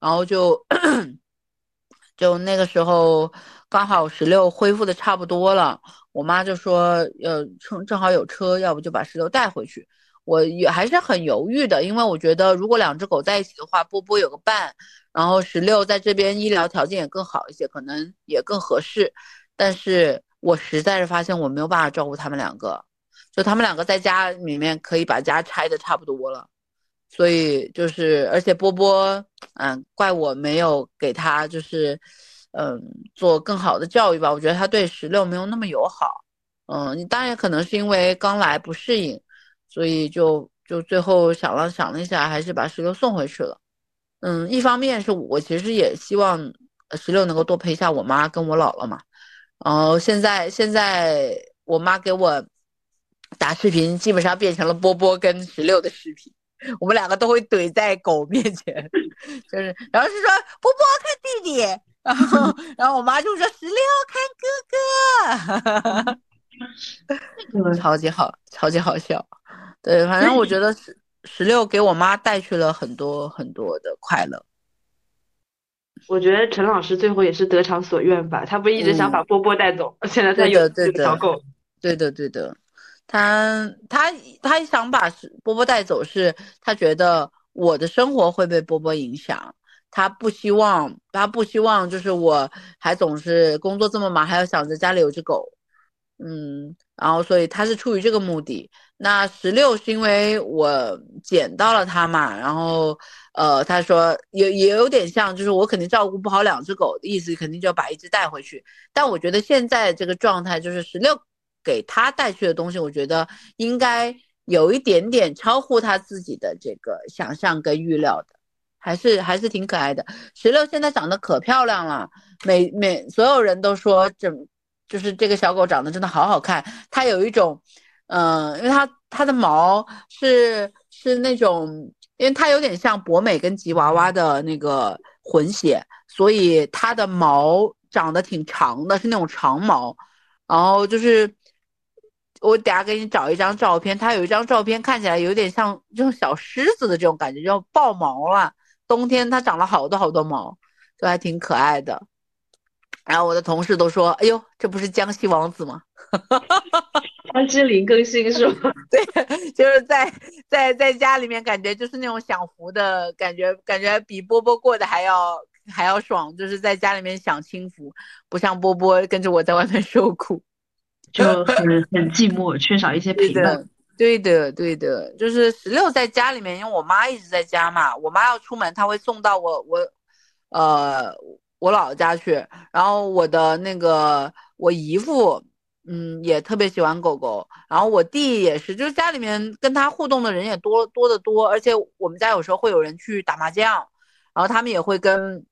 然后就 就那个时候刚好十六恢复的差不多了，我妈就说，呃，正正好有车，要不就把十六带回去。我也还是很犹豫的，因为我觉得如果两只狗在一起的话，波波有个伴，然后十六在这边医疗条件也更好一些，可能也更合适。但是我实在是发现我没有办法照顾他们两个，就他们两个在家里面可以把家拆的差不多了，所以就是而且波波，嗯，怪我没有给他就是，嗯，做更好的教育吧。我觉得他对石榴没有那么友好，嗯，当然也可能是因为刚来不适应，所以就就最后想了想了一下，还是把石榴送回去了。嗯，一方面是我其实也希望石榴能够多陪一下我妈跟我姥姥嘛。然后现在现在我妈给我打视频，基本上变成了波波跟石榴的视频，我们两个都会怼在狗面前，就是然后是说波波看弟弟，然后然后我妈就说石榴看哥哥，超级好，超级好笑。对，反正我觉得十十六给我妈带去了很多很多的快乐。我觉得陈老师最后也是得偿所愿吧，他不一直想把波波带走，现在他有这个小狗。对的，对的，他他他想把波波带走，是他觉得我的生活会被波波影响，他不希望，他不希望就是我还总是工作这么忙，还要想着家里有只狗，嗯，然后所以他是出于这个目的。那十六是因为我捡到了它嘛，然后呃，他说也也有点像，就是我肯定照顾不好两只狗的意思，肯定就要把一只带回去。但我觉得现在这个状态，就是十六给他带去的东西，我觉得应该有一点点超乎他自己的这个想象跟预料的，还是还是挺可爱的。十六现在长得可漂亮了，每每所有人都说这就是这个小狗长得真的好好看，它有一种。嗯，因为它它的毛是是那种，因为它有点像博美跟吉娃娃的那个混血，所以它的毛长得挺长的，是那种长毛。然后就是我等下给你找一张照片，它有一张照片看起来有点像这种小狮子的这种感觉，要爆毛了。冬天它长了好多好多毛，就还挺可爱的。然后我的同事都说：“哎呦，这不是江西王子吗？” 江之琳更新是吗？对，就是在在在家里面感觉就是那种享福的感觉，感觉比波波过得还要还要爽，就是在家里面享清福，不像波波跟着我在外面受苦，就很很寂寞，缺少一些陪伴。对的，对的，就是十六在家里面，因为我妈一直在家嘛，我妈要出门，她会送到我我呃。我姥姥家去，然后我的那个我姨父，嗯，也特别喜欢狗狗，然后我弟也是，就是家里面跟他互动的人也多多得多，而且我们家有时候会有人去打麻将，然后他们也会跟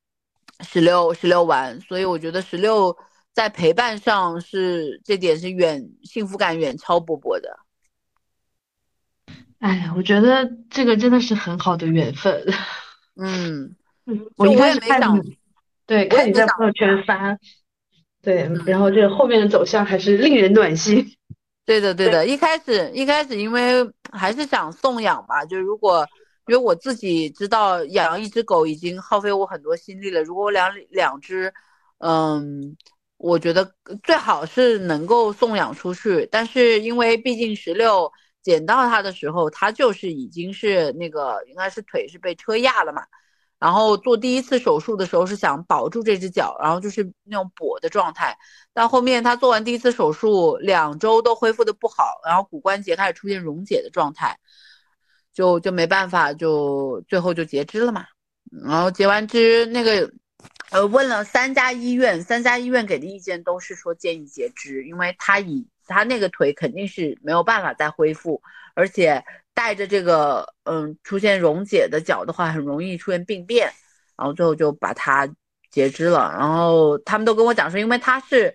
十六十六玩，所以我觉得十六在陪伴上是这点是远幸福感远超波波的。哎呀，我觉得这个真的是很好的缘分。嗯，我一开始没想。对，看你在朋友圈发，对，然后这个后面的走向还是令人暖心。对的，对的，一开始一开始因为还是想送养嘛，就如果因为我自己知道养一只狗已经耗费我很多心力了，如果我两两只，嗯，我觉得最好是能够送养出去，但是因为毕竟十六捡到它的时候，它就是已经是那个应该是腿是被车压了嘛。然后做第一次手术的时候是想保住这只脚，然后就是那种跛的状态。但后面他做完第一次手术，两周都恢复的不好，然后骨关节开始出现溶解的状态，就就没办法，就最后就截肢了嘛。然后截完肢，那个呃问了三家医院，三家医院给的意见都是说建议截肢，因为他以他那个腿肯定是没有办法再恢复，而且。带着这个，嗯，出现溶解的脚的话，很容易出现病变，然后最后就把它截肢了。然后他们都跟我讲说，因为它是，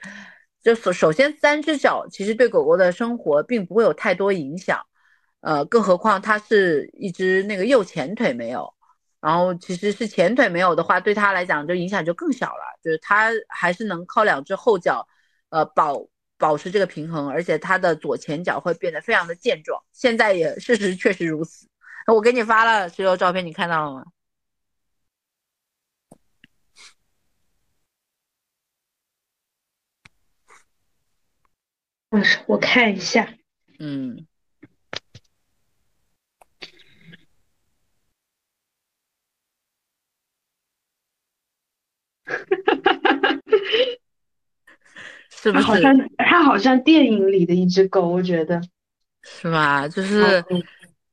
就首首先三只脚其实对狗狗的生活并不会有太多影响，呃，更何况它是一只那个右前腿没有，然后其实是前腿没有的话，对它来讲就影响就更小了，就是它还是能靠两只后脚，呃，保。保持这个平衡，而且他的左前脚会变得非常的健壮。现在也事实确实如此。我给你发了石榴照片，你看到了吗？嗯，我看一下。嗯。是不是？好像它好像电影里的一只狗，我觉得是吧？就是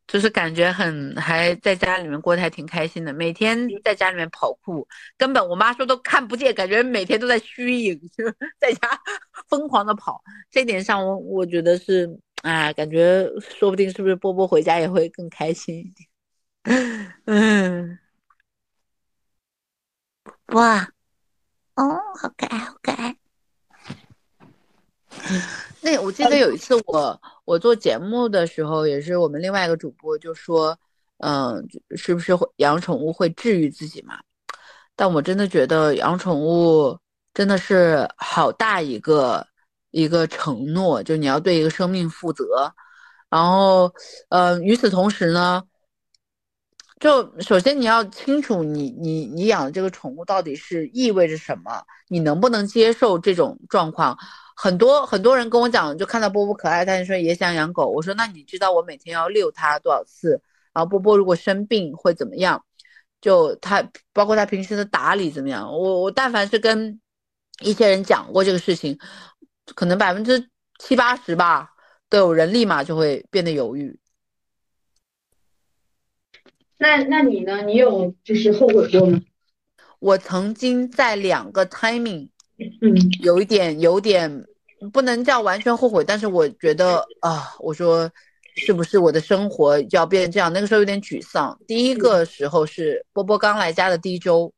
就是感觉很还在家里面过得还挺开心的，每天在家里面跑酷，根本我妈说都看不见，感觉每天都在虚影，就在家 疯狂的跑。这点上我我觉得是，哎，感觉说不定是不是波波回家也会更开心一点。嗯，哇，哦，好可爱，好可爱。那我记得有一次我我做节目的时候，也是我们另外一个主播就说，嗯，是不是养宠物会治愈自己嘛？但我真的觉得养宠物真的是好大一个一个承诺，就你要对一个生命负责。然后，呃，与此同时呢，就首先你要清楚你你你养的这个宠物到底是意味着什么，你能不能接受这种状况？很多很多人跟我讲，就看到波波可爱，他就说也想养狗。我说那你知道我每天要遛它多少次？然后波波如果生病会怎么样？就他包括他平时的打理怎么样？我我但凡是跟一些人讲过这个事情，可能百分之七八十吧，都有人立马就会变得犹豫。那那你呢？你有就是后悔过吗？我曾经在两个 timing，嗯，有一点有点不能叫完全后悔，但是我觉得啊，我说是不是我的生活就要变成这样？那个时候有点沮丧。第一个时候是波波刚来家的第一周，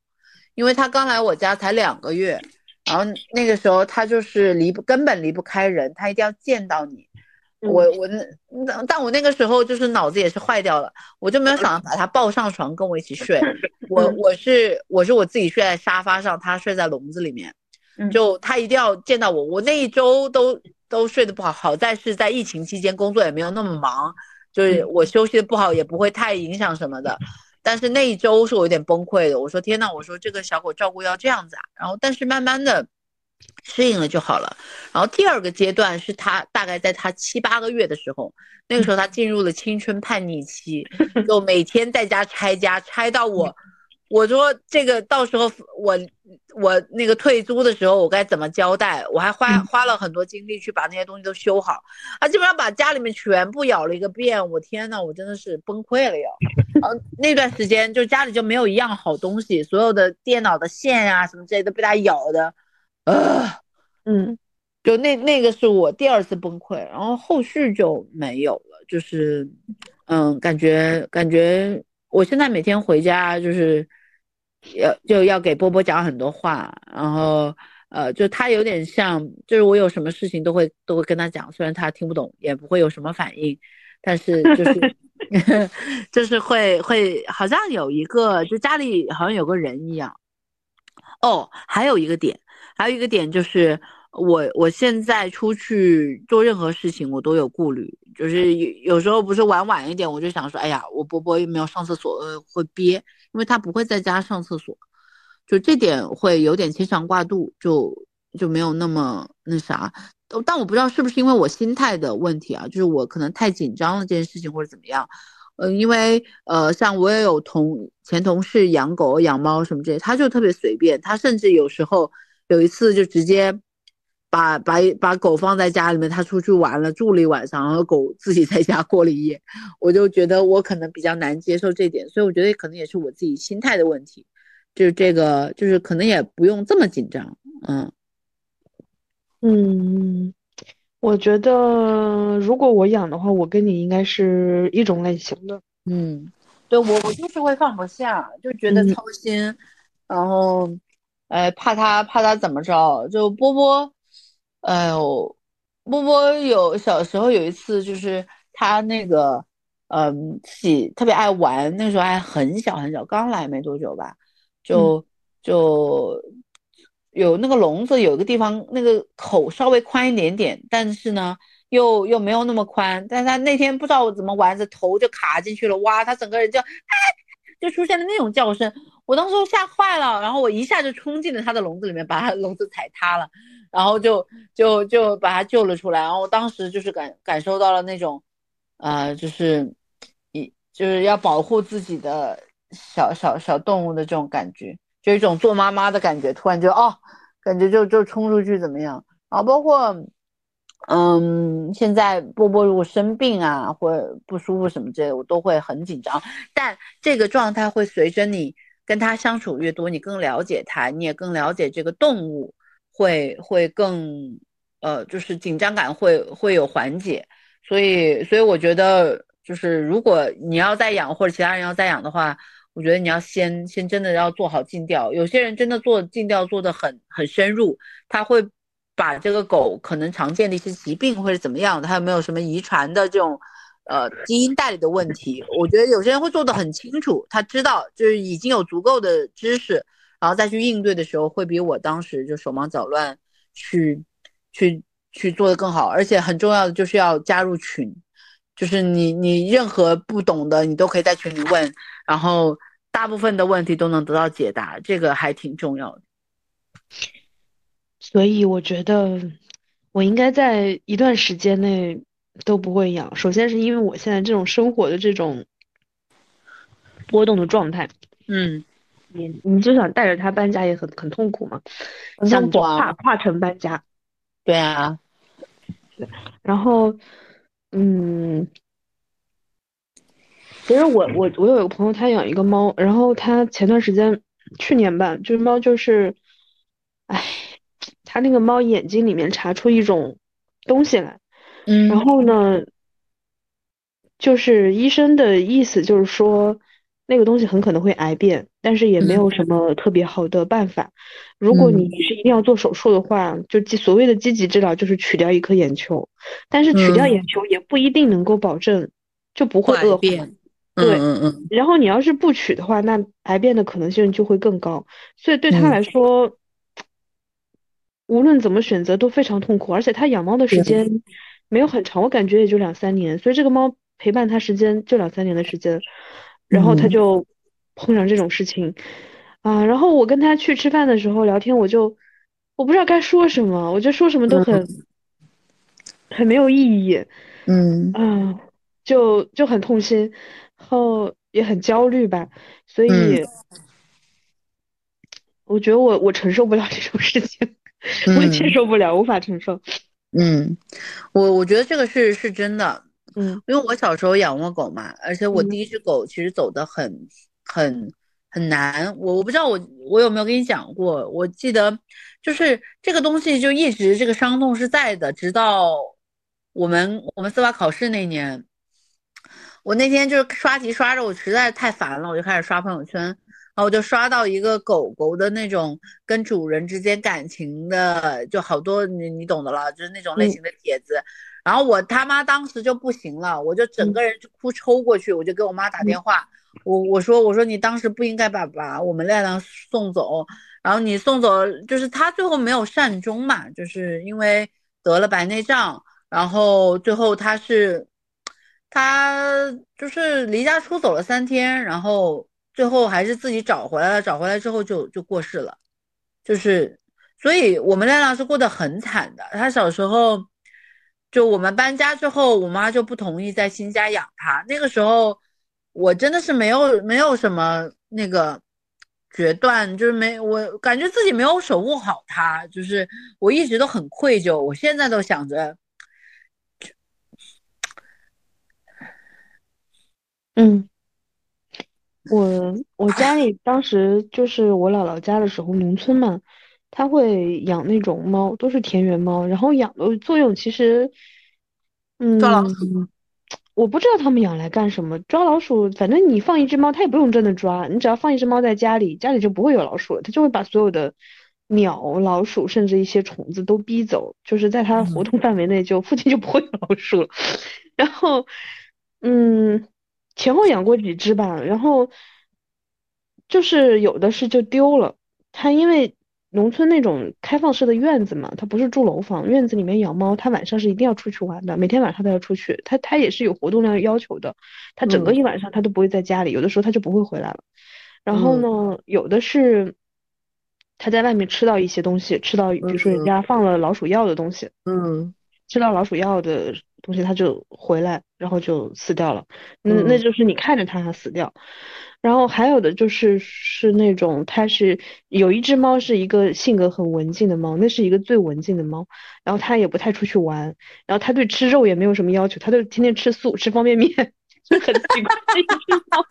因为他刚来我家才两个月，然后那个时候他就是离不根本离不开人，他一定要见到你。我我那，但我那个时候就是脑子也是坏掉了，我就没有想把他抱上床跟我一起睡。我 我是我是我自己睡在沙发上，他睡在笼子里面。就他一定要见到我，我那一周都都睡得不好。好在是在疫情期间，工作也没有那么忙，就是我休息的不好也不会太影响什么的。但是那一周是我有点崩溃的。我说天呐，我说这个小狗照顾要这样子啊。然后但是慢慢的。适应了就好了。然后第二个阶段是他大概在他七八个月的时候，那个时候他进入了青春叛逆期，就每天在家拆家，拆到我，我说这个到时候我我那个退租的时候我该怎么交代？我还花花了很多精力去把那些东西都修好，啊基本上把家里面全部咬了一个遍。我天呐，我真的是崩溃了要。然后那段时间就家里就没有一样好东西，所有的电脑的线啊什么之类都被他咬的。啊，嗯，就那那个是我第二次崩溃，然后后续就没有了，就是，嗯，感觉感觉我现在每天回家就是要就要给波波讲很多话，然后呃，就他有点像，就是我有什么事情都会都会跟他讲，虽然他听不懂，也不会有什么反应，但是就是 就是会会好像有一个就家里好像有个人一样。哦，还有一个点。还有一个点就是，我我现在出去做任何事情，我都有顾虑。就是有有时候不是玩晚一点，我就想说，哎呀，我波波又没有上厕所，会憋，因为他不会在家上厕所，就这点会有点牵肠挂肚，就就没有那么那啥。但我不知道是不是因为我心态的问题啊，就是我可能太紧张了这件事情或者怎么样。嗯，因为呃，像我也有同前同事养狗养猫什么这些，他就特别随便，他甚至有时候。有一次就直接把把把狗放在家里面，他出去玩了，住了一晚上，然后狗自己在家过了一夜。我就觉得我可能比较难接受这点，所以我觉得可能也是我自己心态的问题，就是这个就是可能也不用这么紧张，嗯嗯，我觉得如果我养的话，我跟你应该是一种类型的，嗯，对我我就是会放不下，就觉得操心，然后。哎，怕他怕他怎么着？就波波，哎呦，波波有小时候有一次，就是他那个，嗯，自己特别爱玩，那时候还很小很小，刚来没多久吧，就就有那个笼子，有一个地方那个口稍微宽一点点，但是呢，又又没有那么宽，但是他那天不知道我怎么玩，这头就卡进去了，哇，他整个人就，就出现了那种叫声。我当时吓坏了，然后我一下就冲进了他的笼子里面，把他笼子踩塌了，然后就就就把他救了出来。然后我当时就是感感受到了那种，呃，就是一就是要保护自己的小小小动物的这种感觉，就一种做妈妈的感觉。突然就哦，感觉就就冲出去怎么样？然后包括，嗯，现在波波如果生病啊或不舒服什么之类，我都会很紧张。但这个状态会随着你。跟他相处越多，你更了解他，你也更了解这个动物，会会更，呃，就是紧张感会会有缓解。所以，所以我觉得，就是如果你要再养，或者其他人要再养的话，我觉得你要先先真的要做好尽调。有些人真的做尽调做的很很深入，他会把这个狗可能常见的一些疾病或者怎么样，它有没有什么遗传的这种。呃，基因代理的问题，我觉得有些人会做的很清楚，他知道就是已经有足够的知识，然后再去应对的时候，会比我当时就手忙脚乱去去去做的更好。而且很重要的就是要加入群，就是你你任何不懂的，你都可以在群里问，然后大部分的问题都能得到解答，这个还挺重要的。所以我觉得我应该在一段时间内。都不会养。首先是因为我现在这种生活的这种波动的状态，嗯，你你就想带着它搬家也很很痛苦嘛，像跨跨城搬家，对啊，然后，嗯，其实我我我有一个朋友，他养一个猫，然后他前段时间，去年吧，就是猫就是，哎，他那个猫眼睛里面查出一种东西来，嗯，然后呢，就是医生的意思就是说。那个东西很可能会癌变，但是也没有什么特别好的办法。如果你是一定要做手术的话，就所谓的积极治疗就是取掉一颗眼球，但是取掉眼球也不一定能够保证就不会恶化。对，嗯嗯。然后你要是不取的话，那癌变的可能性就会更高。所以对他来说，无论怎么选择都非常痛苦，而且他养猫的时间没有很长，我感觉也就两三年，所以这个猫陪伴他时间就两三年的时间。然后他就碰上这种事情。啊，然后我跟他去吃饭的时候聊天，我就我不知道该说什么，我觉得说什么都很很没有意义，嗯。啊，就就很痛心，然后也很焦虑吧，所以我觉得我我承受不了这种事情，我接受不了，无法承受。嗯，我我觉得这个是是真的。嗯，因为我小时候养过狗嘛，而且我第一只狗其实走的很很很难。我我不知道我我有没有跟你讲过，我记得就是这个东西就一直这个伤痛是在的，直到我们我们司法考试那年，我那天就是刷题刷着，我实在太烦了，我就开始刷朋友圈，然后我就刷到一个狗狗的那种跟主人之间感情的，就好多你你懂的了，就是那种类型的帖子。然后我他妈当时就不行了，我就整个人就哭抽过去，我就给我妈打电话，我我说我说你当时不应该把把我们亮亮送走，然后你送走就是他最后没有善终嘛，就是因为得了白内障，然后最后他是他就是离家出走了三天，然后最后还是自己找回来了，找回来之后就就过世了，就是所以我们亮亮是过得很惨的，他小时候。就我们搬家之后，我妈就不同意在新家养它。那个时候，我真的是没有没有什么那个决断，就是没我感觉自己没有守护好它，就是我一直都很愧疚。我现在都想着，嗯，我我家里当时就是我姥姥家的时候，农村嘛。他会养那种猫，都是田园猫，然后养的作用其实，嗯，抓老鼠，我不知道他们养来干什么。抓老鼠，反正你放一只猫，它也不用真的抓，你只要放一只猫在家里，家里就不会有老鼠了，它就会把所有的鸟、老鼠，甚至一些虫子都逼走，就是在它活动范围内，就附近就不会有老鼠了。然后，嗯，前后养过几只吧，然后就是有的是就丢了，它因为。农村那种开放式的院子嘛，它不是住楼房，院子里面养猫，它晚上是一定要出去玩的，每天晚上都要出去，它它也是有活动量要求的，它整个一晚上它都不会在家里，有的时候它就不会回来了。然后呢，有的是它在外面吃到一些东西，吃到比如说人家放了老鼠药的东西，嗯，吃到老鼠药的东西，它就回来，然后就死掉了。那那就是你看着它死掉。然后还有的就是是那种，它是有一只猫是一个性格很文静的猫，那是一个最文静的猫。然后它也不太出去玩，然后它对吃肉也没有什么要求，它就天天吃素，吃方便面，就很奇怪的一只猫。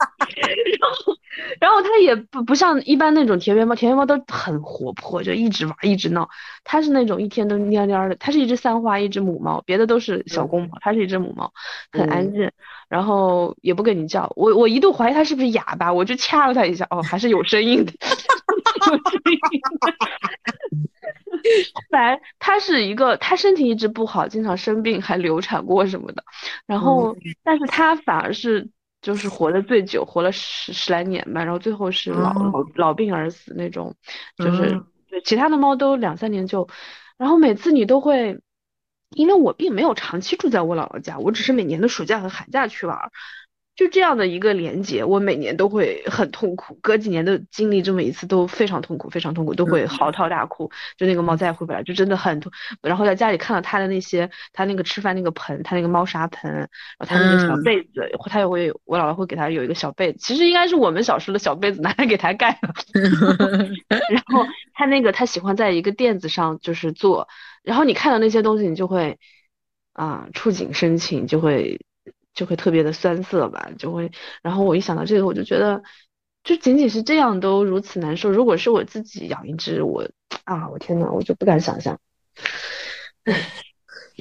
然后，然后它也不不像一般那种田园猫，田园猫都很活泼，就一直玩一直闹。它是那种一天都蔫蔫的。它是一只三花，一只母猫，别的都是小公猫，它是一只母猫，很安静。然后也不跟你叫，我我一度怀疑它是不是哑巴，我就掐了它一下，哦，还是有声音的，有声音的。后来它是一个，它身体一直不好，经常生病，还流产过什么的。然后，但是它反而是就是活的最久，活了十十来年吧。然后最后是老老老病而死那种，就是对其他的猫都两三年就，然后每次你都会。因为我并没有长期住在我姥姥家，我只是每年的暑假和寒假去玩，就这样的一个连接，我每年都会很痛苦，隔几年都经历这么一次都非常痛苦，非常痛苦，都会嚎啕大哭。就那个猫再也回不来，就真的很痛。然后在家里看到它的那些，它那个吃饭那个盆，它那个猫砂盆，然后它那个小被子，它也会，我姥姥会给它有一个小被子，其实应该是我们小时候的小被子，拿来给它盖的。然后它那个它喜欢在一个垫子上就是坐。然后你看到那些东西，你就会啊触景生情，就会就会特别的酸涩吧，就会。然后我一想到这个，我就觉得，就仅仅是这样都如此难受。如果是我自己养一只，我啊，我天呐，我就不敢想象。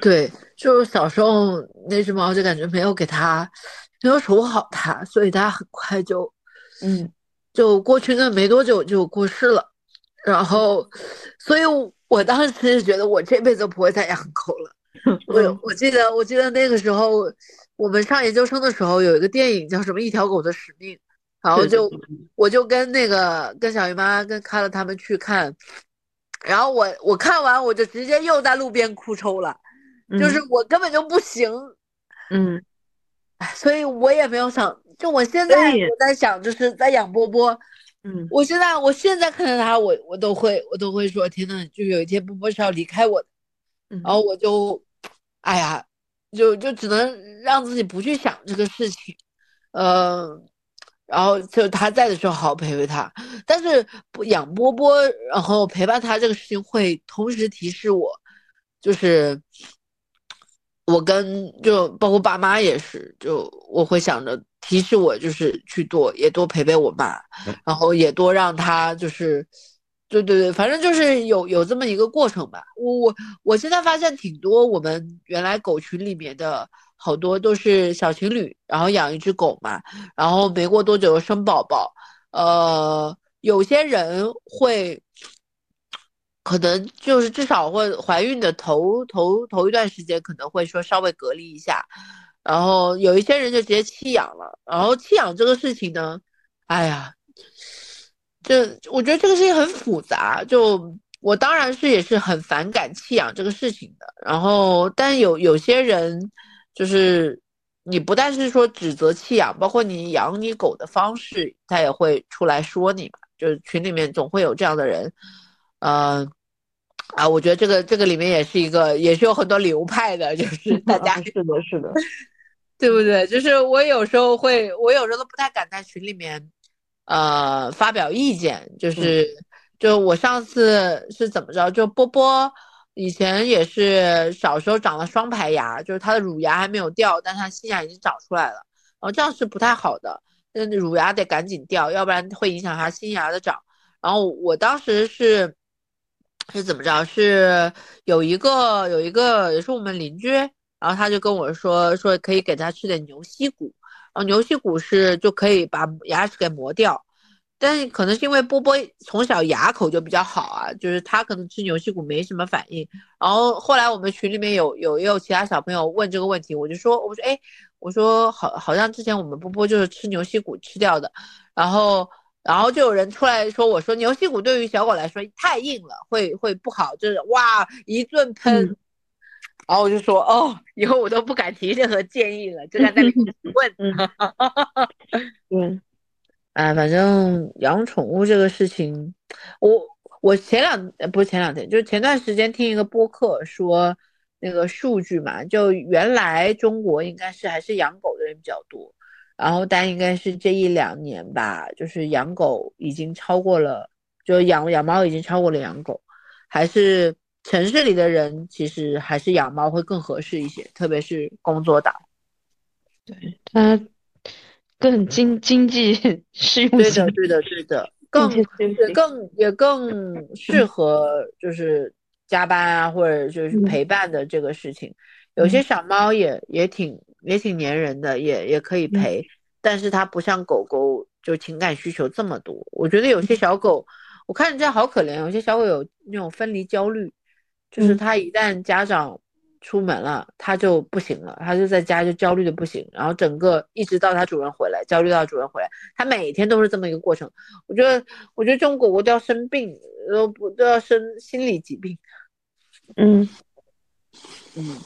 对，就是小时候那只猫，就感觉没有给它没有守好它，所以它很快就 嗯，就过去那没多久就过世了。然后，所以我当时是觉得我这辈子都不会再养狗了。我我记得我记得那个时候我们上研究生的时候有一个电影叫什么《一条狗的使命》，然后就我就跟那个跟小姨妈跟看了他们去看，然后我我看完我就直接又在路边哭抽了，就是我根本就不行，嗯，所以我也没有想，就我现在我在想就是在养波波。嗯，我现在我现在看到他，我我都会我都会说，天呐，就有一天波波是要离开我的，然后我就，哎呀，就就只能让自己不去想这个事情，呃，然后就他在的时候好好陪陪他，但是养波波，然后陪伴他这个事情会同时提示我，就是我跟就包括爸妈也是，就我会想着。提示我就是去多也多陪陪我妈，然后也多让他就是，对对对，反正就是有有这么一个过程吧。我我我现在发现挺多我们原来狗群里面的好多都是小情侣，然后养一只狗嘛，然后没过多久生宝宝，呃，有些人会可能就是至少会怀孕的头头头一段时间可能会说稍微隔离一下。然后有一些人就直接弃养了，然后弃养这个事情呢，哎呀，这我觉得这个事情很复杂。就我当然是也是很反感弃养这个事情的。然后，但有有些人就是你不但是说指责弃养，包括你养你狗的方式，他也会出来说你嘛。就是群里面总会有这样的人，嗯，啊，我觉得这个这个里面也是一个，也是有很多流派的，就是大家是的，是的。对不对？就是我有时候会，我有时候都不太敢在群里面，呃，发表意见。就是，就我上次是怎么着？就波波以前也是小时候长了双排牙，就是他的乳牙还没有掉，但他新牙已经长出来了。然后这样是不太好的，那乳牙得赶紧掉，要不然会影响他新牙的长。然后我当时是是怎么着？是有一个有一个也是我们邻居。然后他就跟我说说可以给他吃点牛膝骨，然后牛膝骨是就可以把牙齿给磨掉，但是可能是因为波波从小牙口就比较好啊，就是他可能吃牛膝骨没什么反应。然后后来我们群里面有有也有其他小朋友问这个问题，我就说我说哎我说好好像之前我们波波就是吃牛膝骨吃掉的，然后然后就有人出来说我说牛膝骨对于小狗来说太硬了，会会不好，就是哇一顿喷。然后我就说，哦，以后我都不敢提任何建议了，就在那里问。嗯，啊，反正养宠物这个事情，我我前两不是前两天，就是前段时间听一个播客说，那个数据嘛，就原来中国应该是还是养狗的人比较多，然后但应该是这一两年吧，就是养狗已经超过了，就养养猫已经超过了养狗，还是。城市里的人其实还是养猫会更合适一些，特别是工作党。对，它更经经济适用性。对的，对的，对的，更也更也更适合就是加班啊，或者就是陪伴的这个事情。有些小猫也也挺也挺粘人的，也也可以陪，但是它不像狗狗就情感需求这么多。我觉得有些小狗，我看人家好可怜，有些小狗有那种分离焦虑。就是他一旦家长出门了，他就不行了，他就在家就焦虑的不行，然后整个一直到他主人回来，焦虑到主人回来，他每天都是这么一个过程。我觉得，我觉得这种狗狗都要生病，都不都要生心理疾病。嗯嗯，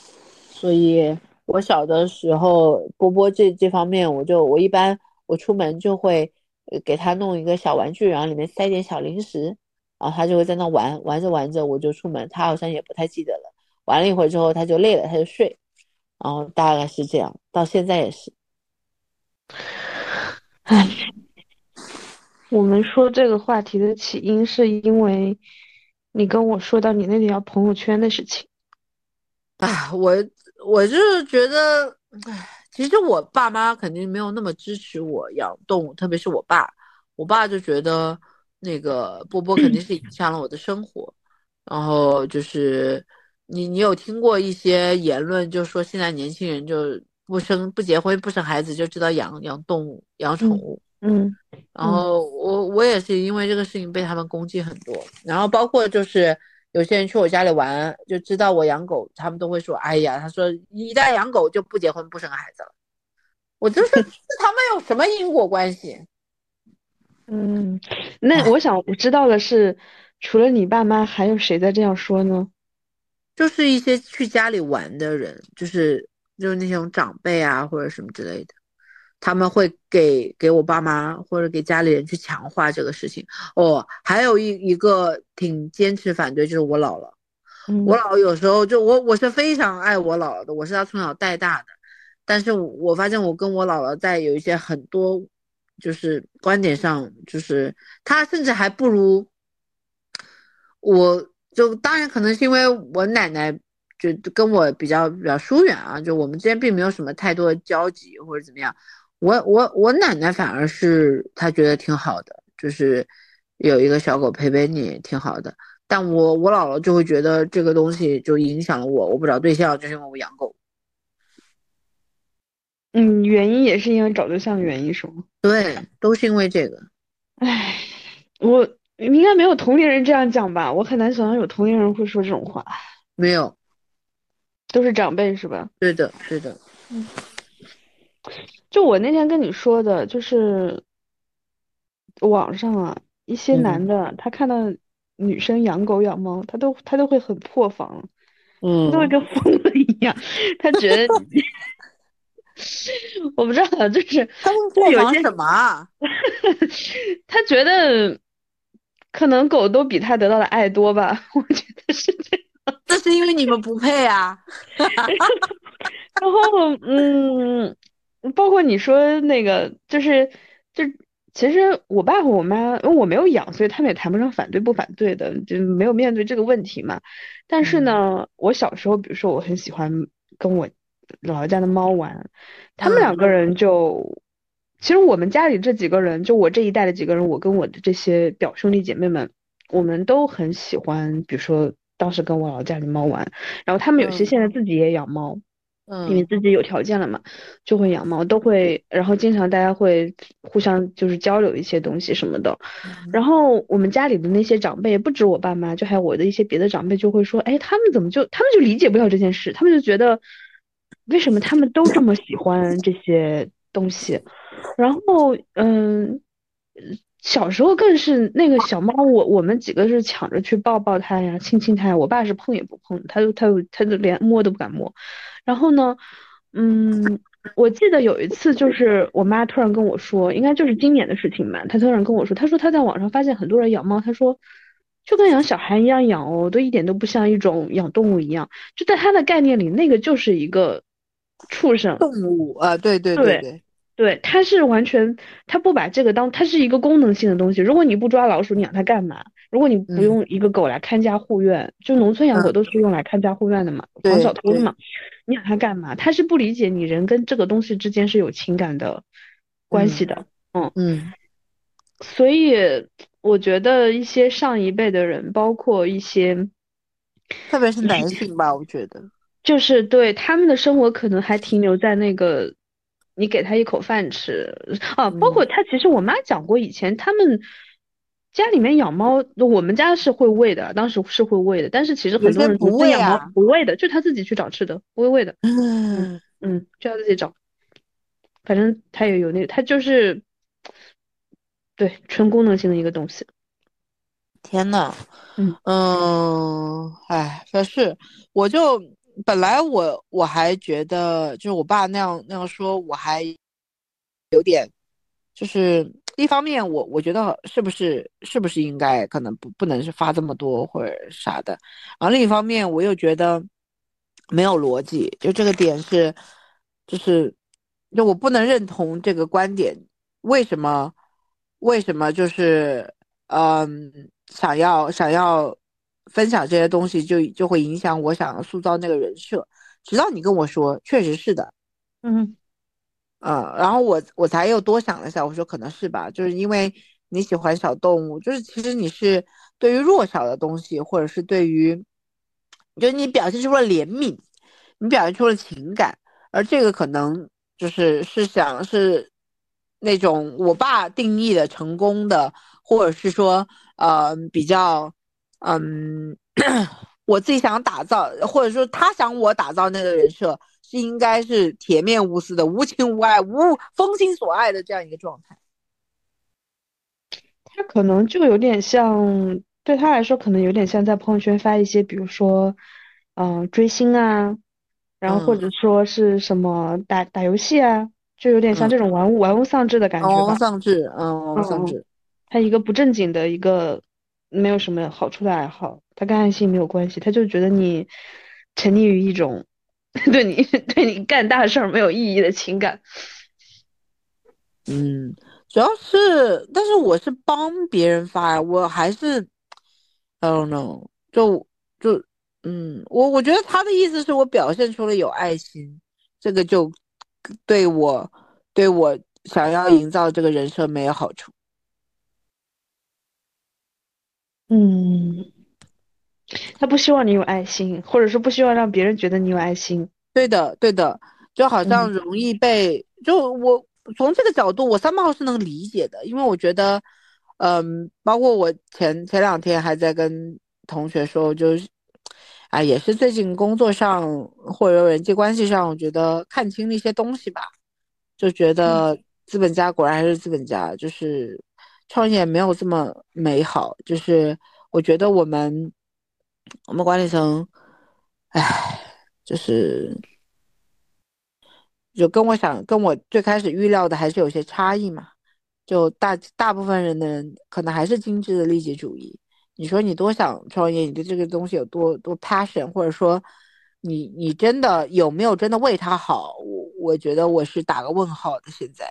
所以我小的时候，波波这这方面，我就我一般我出门就会给他弄一个小玩具，然后里面塞点小零食。然后他就会在那玩，玩着玩着我就出门，他好像也不太记得了。玩了一会儿之后，他就累了，他就睡。然后大概是这样，到现在也是。唉，我们说这个话题的起因是因为你跟我说到你那条朋友圈的事情。啊，我我就是觉得，唉，其实我爸妈肯定没有那么支持我养动物，特别是我爸，我爸就觉得那个波波肯定是影响了我的生活，然后就是你你有听过一些言论，就说现在年轻人就不生不结婚不生孩子就知道养养动物养宠物，嗯，然后我我也是因为这个事情被他们攻击很多，然后包括就是。有些人去我家里玩，就知道我养狗，他们都会说：“哎呀，他说一旦养狗就不结婚不生孩子了。”我就说，他们有什么因果关系？嗯，那我想我知道的是，除了你爸妈，还有谁在这样说呢？就是一些去家里玩的人，就是就是那种长辈啊，或者什么之类的。他们会给给我爸妈或者给家里人去强化这个事情哦。还有一一个挺坚持反对，就是我姥姥。我姥姥有时候就我我是非常爱我姥姥的，我是她从小带大的。但是我发现我跟我姥姥在有一些很多就是观点上，就是她甚至还不如我。就当然可能是因为我奶奶就跟我比较比较疏远啊，就我们之间并没有什么太多的交集或者怎么样。我我我奶奶反而是她觉得挺好的，就是有一个小狗陪陪你挺好的。但我我姥姥就会觉得这个东西就影响了我，我不找对象就是因为我养狗。嗯，原因也是因为找对象的原因是吗？对，都是因为这个。唉，我应该没有同龄人这样讲吧？我很难想象有同龄人会说这种话。没有，都是长辈是吧？对的，对的。嗯。就我那天跟你说的，就是网上啊，一些男的他看到女生养狗养猫，他都他都会很破防，嗯，都会跟疯了一样，他觉得，我不知道，就是他们破防什么？他觉得可能狗都比他得到的爱多吧，我觉得是这样。那是因为你们不配啊。然后，嗯。包括你说那个，就是就其实我爸和我妈，因为我没有养，所以他们也谈不上反对不反对的，就没有面对这个问题嘛。但是呢，我小时候，比如说我很喜欢跟我姥姥家的猫玩，他们两个人就，其实我们家里这几个人，就我这一代的几个人，我跟我的这些表兄弟姐妹们，我们都很喜欢，比如说当时跟我姥姥家里猫玩，然后他们有些现在自己也养猫。嗯因为自己有条件了嘛，就会养猫，都会，然后经常大家会互相就是交流一些东西什么的。然后我们家里的那些长辈，不止我爸妈，就还有我的一些别的长辈，就会说，哎，他们怎么就，他们就理解不了这件事，他们就觉得，为什么他们都这么喜欢这些东西？然后，嗯。小时候更是那个小猫，我我们几个是抢着去抱抱它呀，亲亲它呀。我爸是碰也不碰，他就他就他就连摸都不敢摸。然后呢，嗯，我记得有一次就是我妈突然跟我说，应该就是今年的事情吧。她突然跟我说，她说她在网上发现很多人养猫，她说就跟养小孩一样养哦，都一点都不像一种养动物一样。就在她的概念里，那个就是一个畜生动物啊，对对对对。对，它是完全，它不把这个当，它是一个功能性的东西。如果你不抓老鼠，你养它干嘛？如果你不用一个狗来看家护院，就农村养狗都是用来看家护院的嘛，防小偷的嘛，你养它干嘛？它是不理解你人跟这个东西之间是有情感的关系的，嗯嗯。所以我觉得一些上一辈的人，包括一些，特别是男性吧，我觉得，就是对他们的生活可能还停留在那个。你给他一口饭吃啊，包括他，其实我妈讲过，以前他们家里面养猫，我们家是会喂的，当时是会喂的，但是其实很多人不喂养猫不喂的，就他自己去找吃的，不会喂的。嗯嗯，就要自己找，反正他也有那个，他就是对纯功能性的一个东西。天呐，嗯嗯，哎，可是我就。本来我我还觉得，就是我爸那样那样说，我还有点，就是一方面我我觉得是不是是不是应该可能不不能是发这么多或者啥的，然后另一方面我又觉得没有逻辑，就这个点是，就是就我不能认同这个观点，为什么为什么就是嗯想要想要。分享这些东西就就会影响我想要塑造那个人设，直到你跟我说，确实是的，嗯呃，然后我我才又多想了一下，我说可能是吧，就是因为你喜欢小动物，就是其实你是对于弱小的东西，或者是对于，就是你表现出了怜悯，你表现出了情感，而这个可能就是是想是那种我爸定义的成功的，或者是说呃比较嗯。我自己想打造，或者说他想我打造那个人设，是应该是铁面无私的、无情无爱、无风心所爱的这样一个状态。他可能就有点像，对他来说，可能有点像在朋友圈发一些，比如说，嗯，追星啊，然后或者说是什么打打游戏啊，就有点像这种玩物玩物丧志的感觉吧。玩物丧志，嗯，玩物丧志。他一个不正经的一个。没有什么好处的爱好，他跟爱心没有关系，他就觉得你沉溺于一种 对你对你干大事儿没有意义的情感。嗯，主要是，但是我是帮别人发呀，我还是，I don't know，就就嗯，我我觉得他的意思是我表现出了有爱心，这个就对我对我想要营造这个人设没有好处。嗯，他不希望你有爱心，或者说不希望让别人觉得你有爱心。对的，对的，就好像容易被就我从这个角度，我三号是能理解的，因为我觉得，嗯，包括我前前两天还在跟同学说，就是，啊，也是最近工作上或者人际关系上，我觉得看清了一些东西吧，就觉得资本家果然还是资本家，就是。创业没有这么美好，就是我觉得我们我们管理层，唉，就是就跟我想跟我最开始预料的还是有些差异嘛。就大大部分人的人可能还是精致的利己主义。你说你多想创业，你对这个东西有多多 passion，或者说你你真的有没有真的为他好？我我觉得我是打个问号的。现在。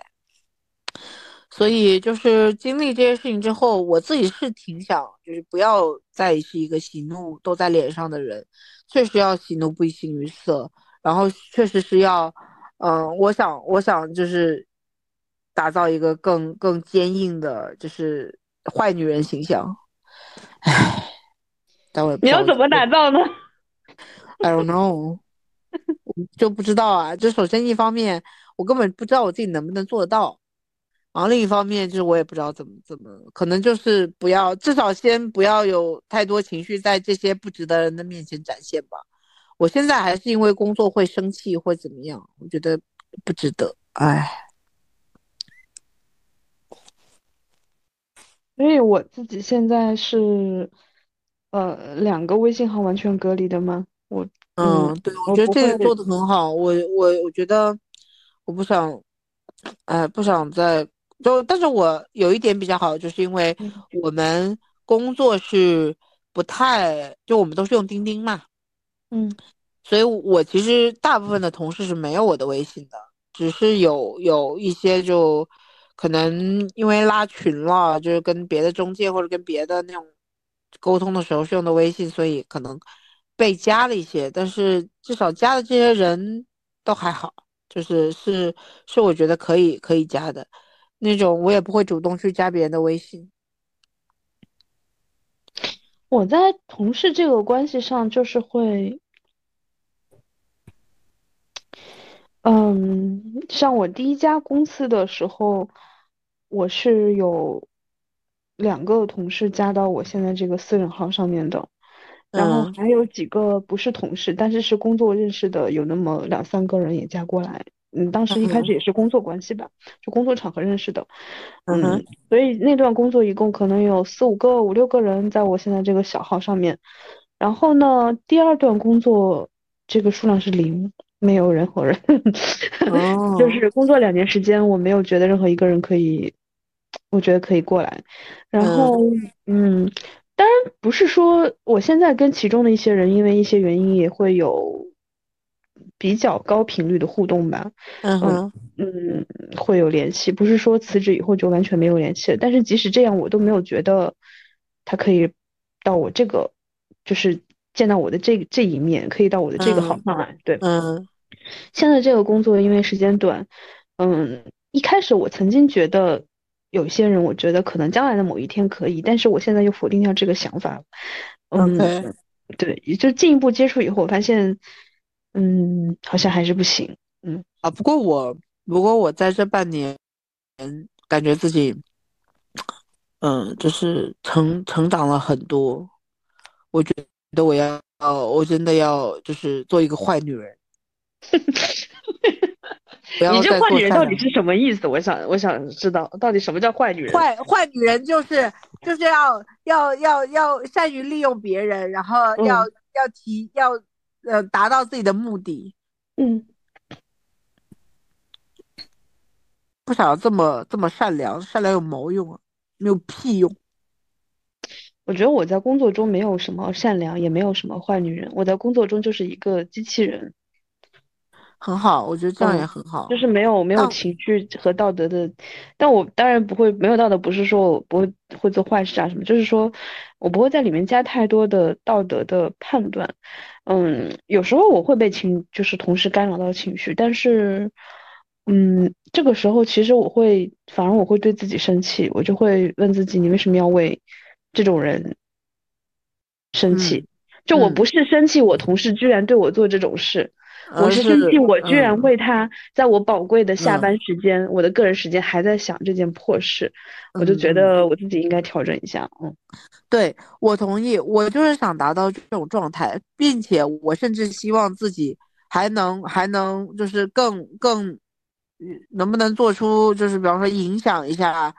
所以就是经历这些事情之后，我自己是挺想，就是不要再是一个喜怒都在脸上的人，确实要喜怒不形于色，然后确实是要，嗯，我想，我想就是打造一个更更坚硬的，就是坏女人形象。唉，但我你要怎么打造呢？I don't know，就不知道啊。就首先一方面，我根本不知道我自己能不能做得到。然后另一方面就是我也不知道怎么怎么，可能就是不要，至少先不要有太多情绪在这些不值得人的面前展现吧。我现在还是因为工作会生气或怎么样，我觉得不值得。唉，所以我自己现在是，呃，两个微信号完全隔离的吗？我嗯，对，我觉得这个做的很好。我我我觉得我不想，哎，不想再。就，但是我有一点比较好，就是因为我们工作是不太，就我们都是用钉钉嘛，嗯，所以我其实大部分的同事是没有我的微信的，只是有有一些就可能因为拉群了，就是跟别的中介或者跟别的那种沟通的时候是用的微信，所以可能被加了一些，但是至少加的这些人都还好，就是是是我觉得可以可以加的。那种我也不会主动去加别人的微信。我在同事这个关系上就是会，嗯，像我第一家公司的时候，我是有两个同事加到我现在这个私人号上面的，然后还有几个不是同事，但是是工作认识的，有那么两三个人也加过来。嗯，当时一开始也是工作关系吧，就工作场合认识的，嗯，所以那段工作一共可能有四五个、五六个人在我现在这个小号上面，然后呢，第二段工作这个数量是零，没有任何人，就是工作两年时间，我没有觉得任何一个人可以，我觉得可以过来，然后嗯，当然不是说我现在跟其中的一些人因为一些原因也会有。比较高频率的互动吧，嗯哼，嗯，会有联系，不是说辞职以后就完全没有联系了。但是即使这样，我都没有觉得他可以到我这个，就是见到我的这这一面，可以到我的这个好上来。对，嗯，现在这个工作因为时间短，嗯，一开始我曾经觉得有些人，我觉得可能将来的某一天可以，但是我现在又否定掉这个想法。嗯，对，就进一步接触以后，我发现，嗯，好像还是不行。嗯啊，不过我，不过我在这半年，嗯，感觉自己，嗯，就是成成长了很多。我觉得我要，我真的要，就是做一个坏女人。你这坏女人到底是什么意思？我想，我想知道到底什么叫坏女人。坏坏女人就是就是要要要要善于利用别人，然后要要提要呃达到自己的目的。嗯。不想要这么这么善良，善良有毛用啊？没有屁用。我觉得我在工作中没有什么善良，也没有什么坏女人。我在工作中就是一个机器人，很好。我觉得这样也很好，就是没有没有情绪和道德的。但我当然不会没有道德，不是说我不会会做坏事啊什么，就是说我不会在里面加太多的道德的判断。嗯，有时候我会被情就是同事干扰到情绪，但是。嗯，这个时候其实我会，反而我会对自己生气，我就会问自己，你为什么要为这种人生气？就我不是生气，我同事居然对我做这种事，我是生气，我居然为他在我宝贵的下班时间，我的个人时间还在想这件破事，我就觉得我自己应该调整一下。嗯，对我同意，我就是想达到这种状态，并且我甚至希望自己还能还能就是更更。能不能做出就是比方说影响一下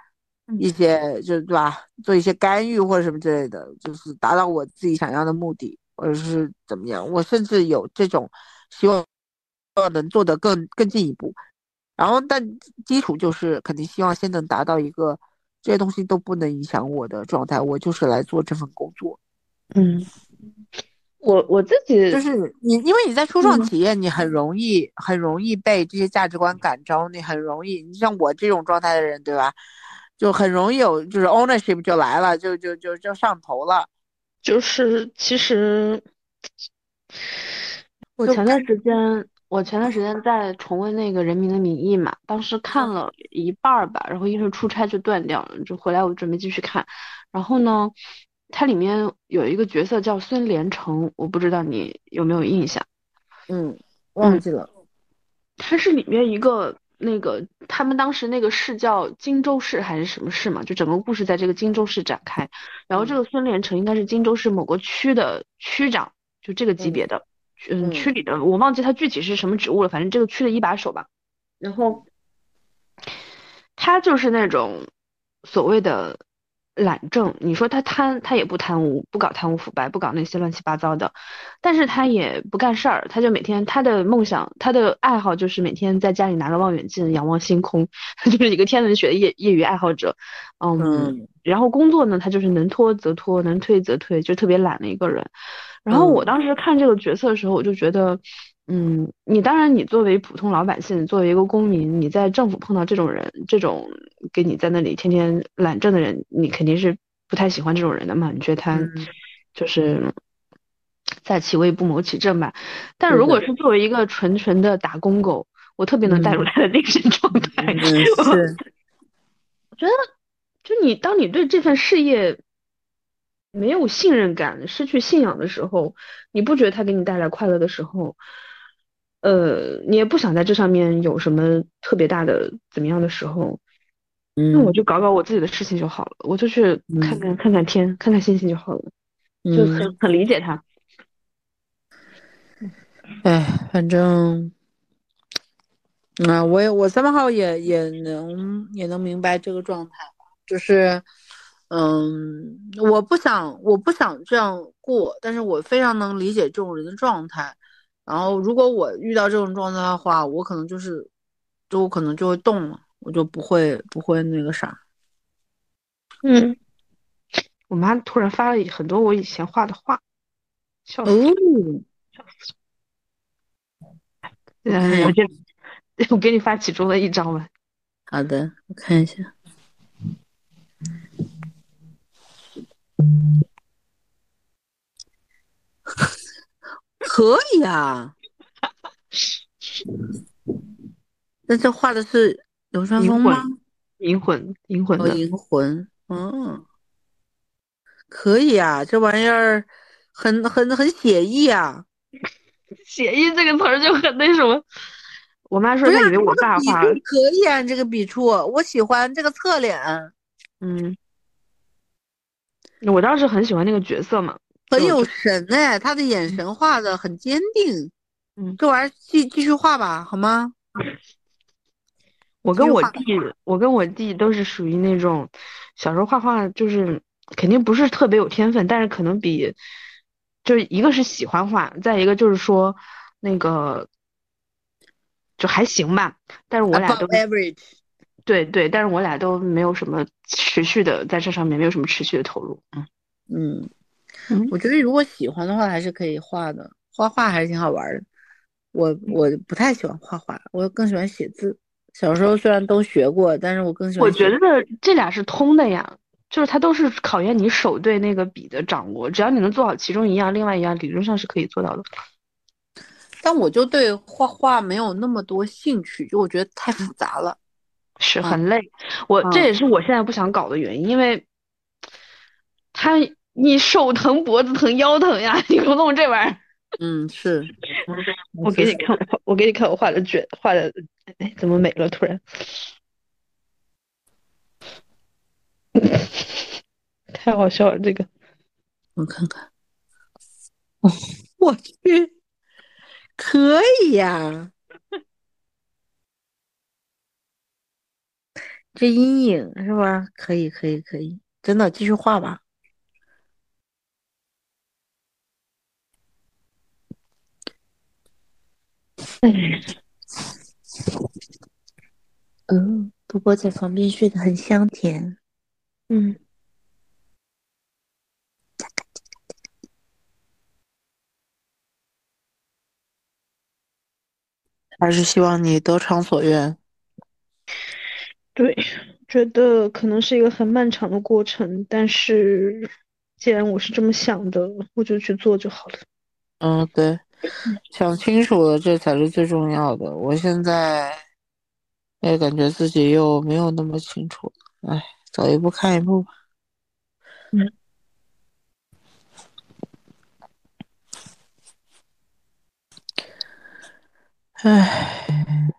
一些，就是对吧？做一些干预或者什么之类的，就是达到我自己想要的目的，或者是怎么样？我甚至有这种希望，能做得更更进一步。然后，但基础就是肯定希望先能达到一个这些东西都不能影响我的状态。我就是来做这份工作，嗯。我我自己就是你，因为你在初创企业，你很容易很容易被这些价值观感召，你很容易，你像我这种状态的人，对吧？就很容易有就是 ownership 就来了，就就就就上头了。就是其实我前段时间我前段时间在重温那个《人民的名义》嘛，当时看了一半儿吧，然后因为出差就断掉了，就回来我准备继续看，然后呢。它里面有一个角色叫孙连成，我不知道你有没有印象？嗯，忘记了。他是里面一个那个，他们当时那个市叫荆州市还是什么市嘛？就整个故事在这个荆州市展开。然后这个孙连成应该是荆州市某个区的区长，就这个级别的，嗯，区里的，我忘记他具体是什么职务了，反正这个区的一把手吧。然后他就是那种所谓的。懒政，你说他贪，他也不贪污，不搞贪污腐败，不搞那些乱七八糟的，但是他也不干事儿，他就每天他的梦想，他的爱好就是每天在家里拿着望远镜仰望星空，就是一个天文学的业业余爱好者，嗯，然后工作呢，他就是能拖则拖，能推则推，就特别懒的一个人。然后我当时看这个决策的时候，我就觉得。嗯，你当然，你作为普通老百姓，作为一个公民，你在政府碰到这种人，这种给你在那里天天懒政的人，你肯定是不太喜欢这种人的嘛？你觉得他就是在其位不谋其政吧？但如果是作为一个纯纯的打工狗，我特别能带入他的精神状态。是，我觉得，就你当你对这份事业没有信任感、失去信仰的时候，你不觉得他给你带来快乐的时候？呃，你也不想在这上面有什么特别大的怎么样的时候，那我就搞搞我自己的事情就好了，我就去看看看看天，看看星星就好了，就很很理解他。哎，反正，啊，我也我三八号也也能也能明白这个状态就是，嗯，我不想我不想这样过，但是我非常能理解这种人的状态。然后，如果我遇到这种状态的话，我可能就是，就我可能就会动了，我就不会不会那个啥。嗯，我妈突然发了很多我以前画的画，笑死，笑死。嗯，我给，我给你发其中的一张吧。好的，我看一下。可以啊。那这画的是流川枫吗？银魂，银魂的银魂，嗯，可以啊，这玩意儿很很很写意啊。写意这个词儿就很那什么。我妈说她以为我大画。可以啊，这个笔触，我喜欢这个侧脸。嗯，我当时很喜欢那个角色嘛，很有神哎，他的眼神画的很坚定。嗯，这玩意儿继继续画吧，好吗？我跟我弟，我跟我弟都是属于那种小时候画画，就是肯定不是特别有天分，但是可能比，就是一个是喜欢画，再一个就是说那个就还行吧。但是我俩都 average，对对，但是我俩都没有什么持续的在这上面没有什么持续的投入。嗯嗯，我觉得如果喜欢的话还是可以画的，画画还是挺好玩的。我我不太喜欢画画，我更喜欢写字。小时候虽然都学过，但是我更喜欢。我觉得这俩是通的呀，就是它都是考验你手对那个笔的掌握。只要你能做好其中一样，另外一样理论上是可以做到的。但我就对画画没有那么多兴趣，就我觉得太复杂了，是很累。我这也是我现在不想搞的原因，因为，他你手疼、脖子疼、腰疼呀，你不弄这玩意儿。嗯，是。我给你看，我给你看我画的卷，画的。哎，怎么没了？突然，太好笑了！这个，我看看。哦，我去，可以呀！这阴影是吧？可以，可以，可以，真的继续画吧。哎。嗯，波波在旁边睡得很香甜。嗯，还是希望你得偿所愿。对，觉得可能是一个很漫长的过程，但是既然我是这么想的，我就去做就好了。嗯，对。想清楚了，这才是最重要的。我现在也感觉自己又没有那么清楚，哎，走一步看一步吧。嗯。唉，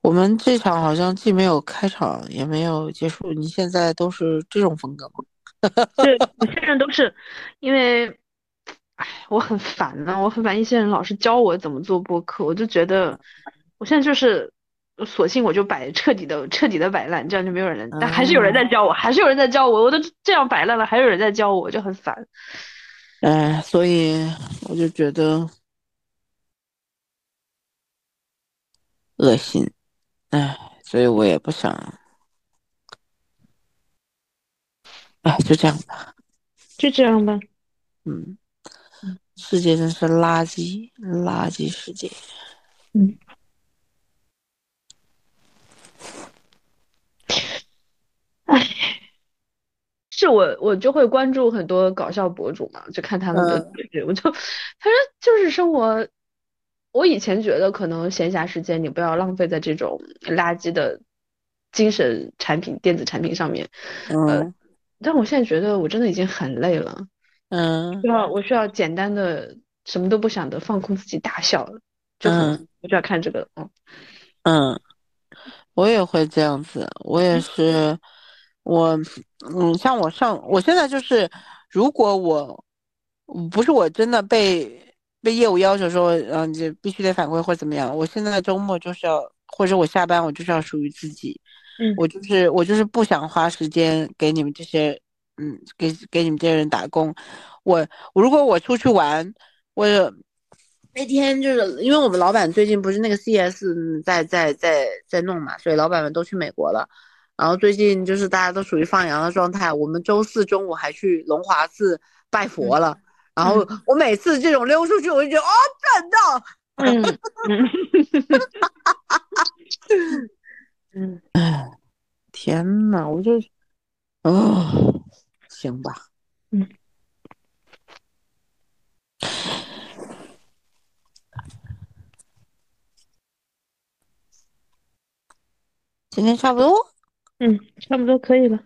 我们这场好像既没有开场，也没有结束。你现在都是这种风格吗？对，我现在都是，因为，哎，我很烦呢，我很烦一些人老是教我怎么做播客，我就觉得，我现在就是，索性我就摆彻底的彻底的摆烂，这样就没有人，但还是有人在教我，还是有人在教我，我都这样摆烂了，还有人在教我，我就很烦。哎，所以我就觉得恶心，哎，所以我也不想。哎，就这样吧，就这样吧。嗯，世界真是垃圾，垃圾世界。嗯。哎，是我，我就会关注很多搞笑博主嘛，就看他们的对我就，反正就是生活。我以前觉得可能闲暇时间你不要浪费在这种垃圾的精神产品、电子产品上面。嗯。但我现在觉得我真的已经很累了，嗯，需要我需要简单的什么都不想的放空自己大笑，就我就要看这个，嗯嗯，我也会这样子，我也是，我嗯，像我上我现在就是，如果我不是我真的被被业务要求说，嗯，就必须得反馈或者怎么样，我现在周末就是要，或者我下班我就是要属于自己。嗯，我就是我就是不想花时间给你们这些，嗯，给给你们这些人打工。我我如果我出去玩，我那天就是因为我们老板最近不是那个 CS 在在在在弄嘛，所以老板们都去美国了。然后最近就是大家都属于放羊的状态。我们周四中午还去龙华寺拜佛了。然后我每次这种溜出去我就觉得哦赚到嗯。嗯。天呐我就哦行吧嗯。今天差不多。嗯差不多可以了。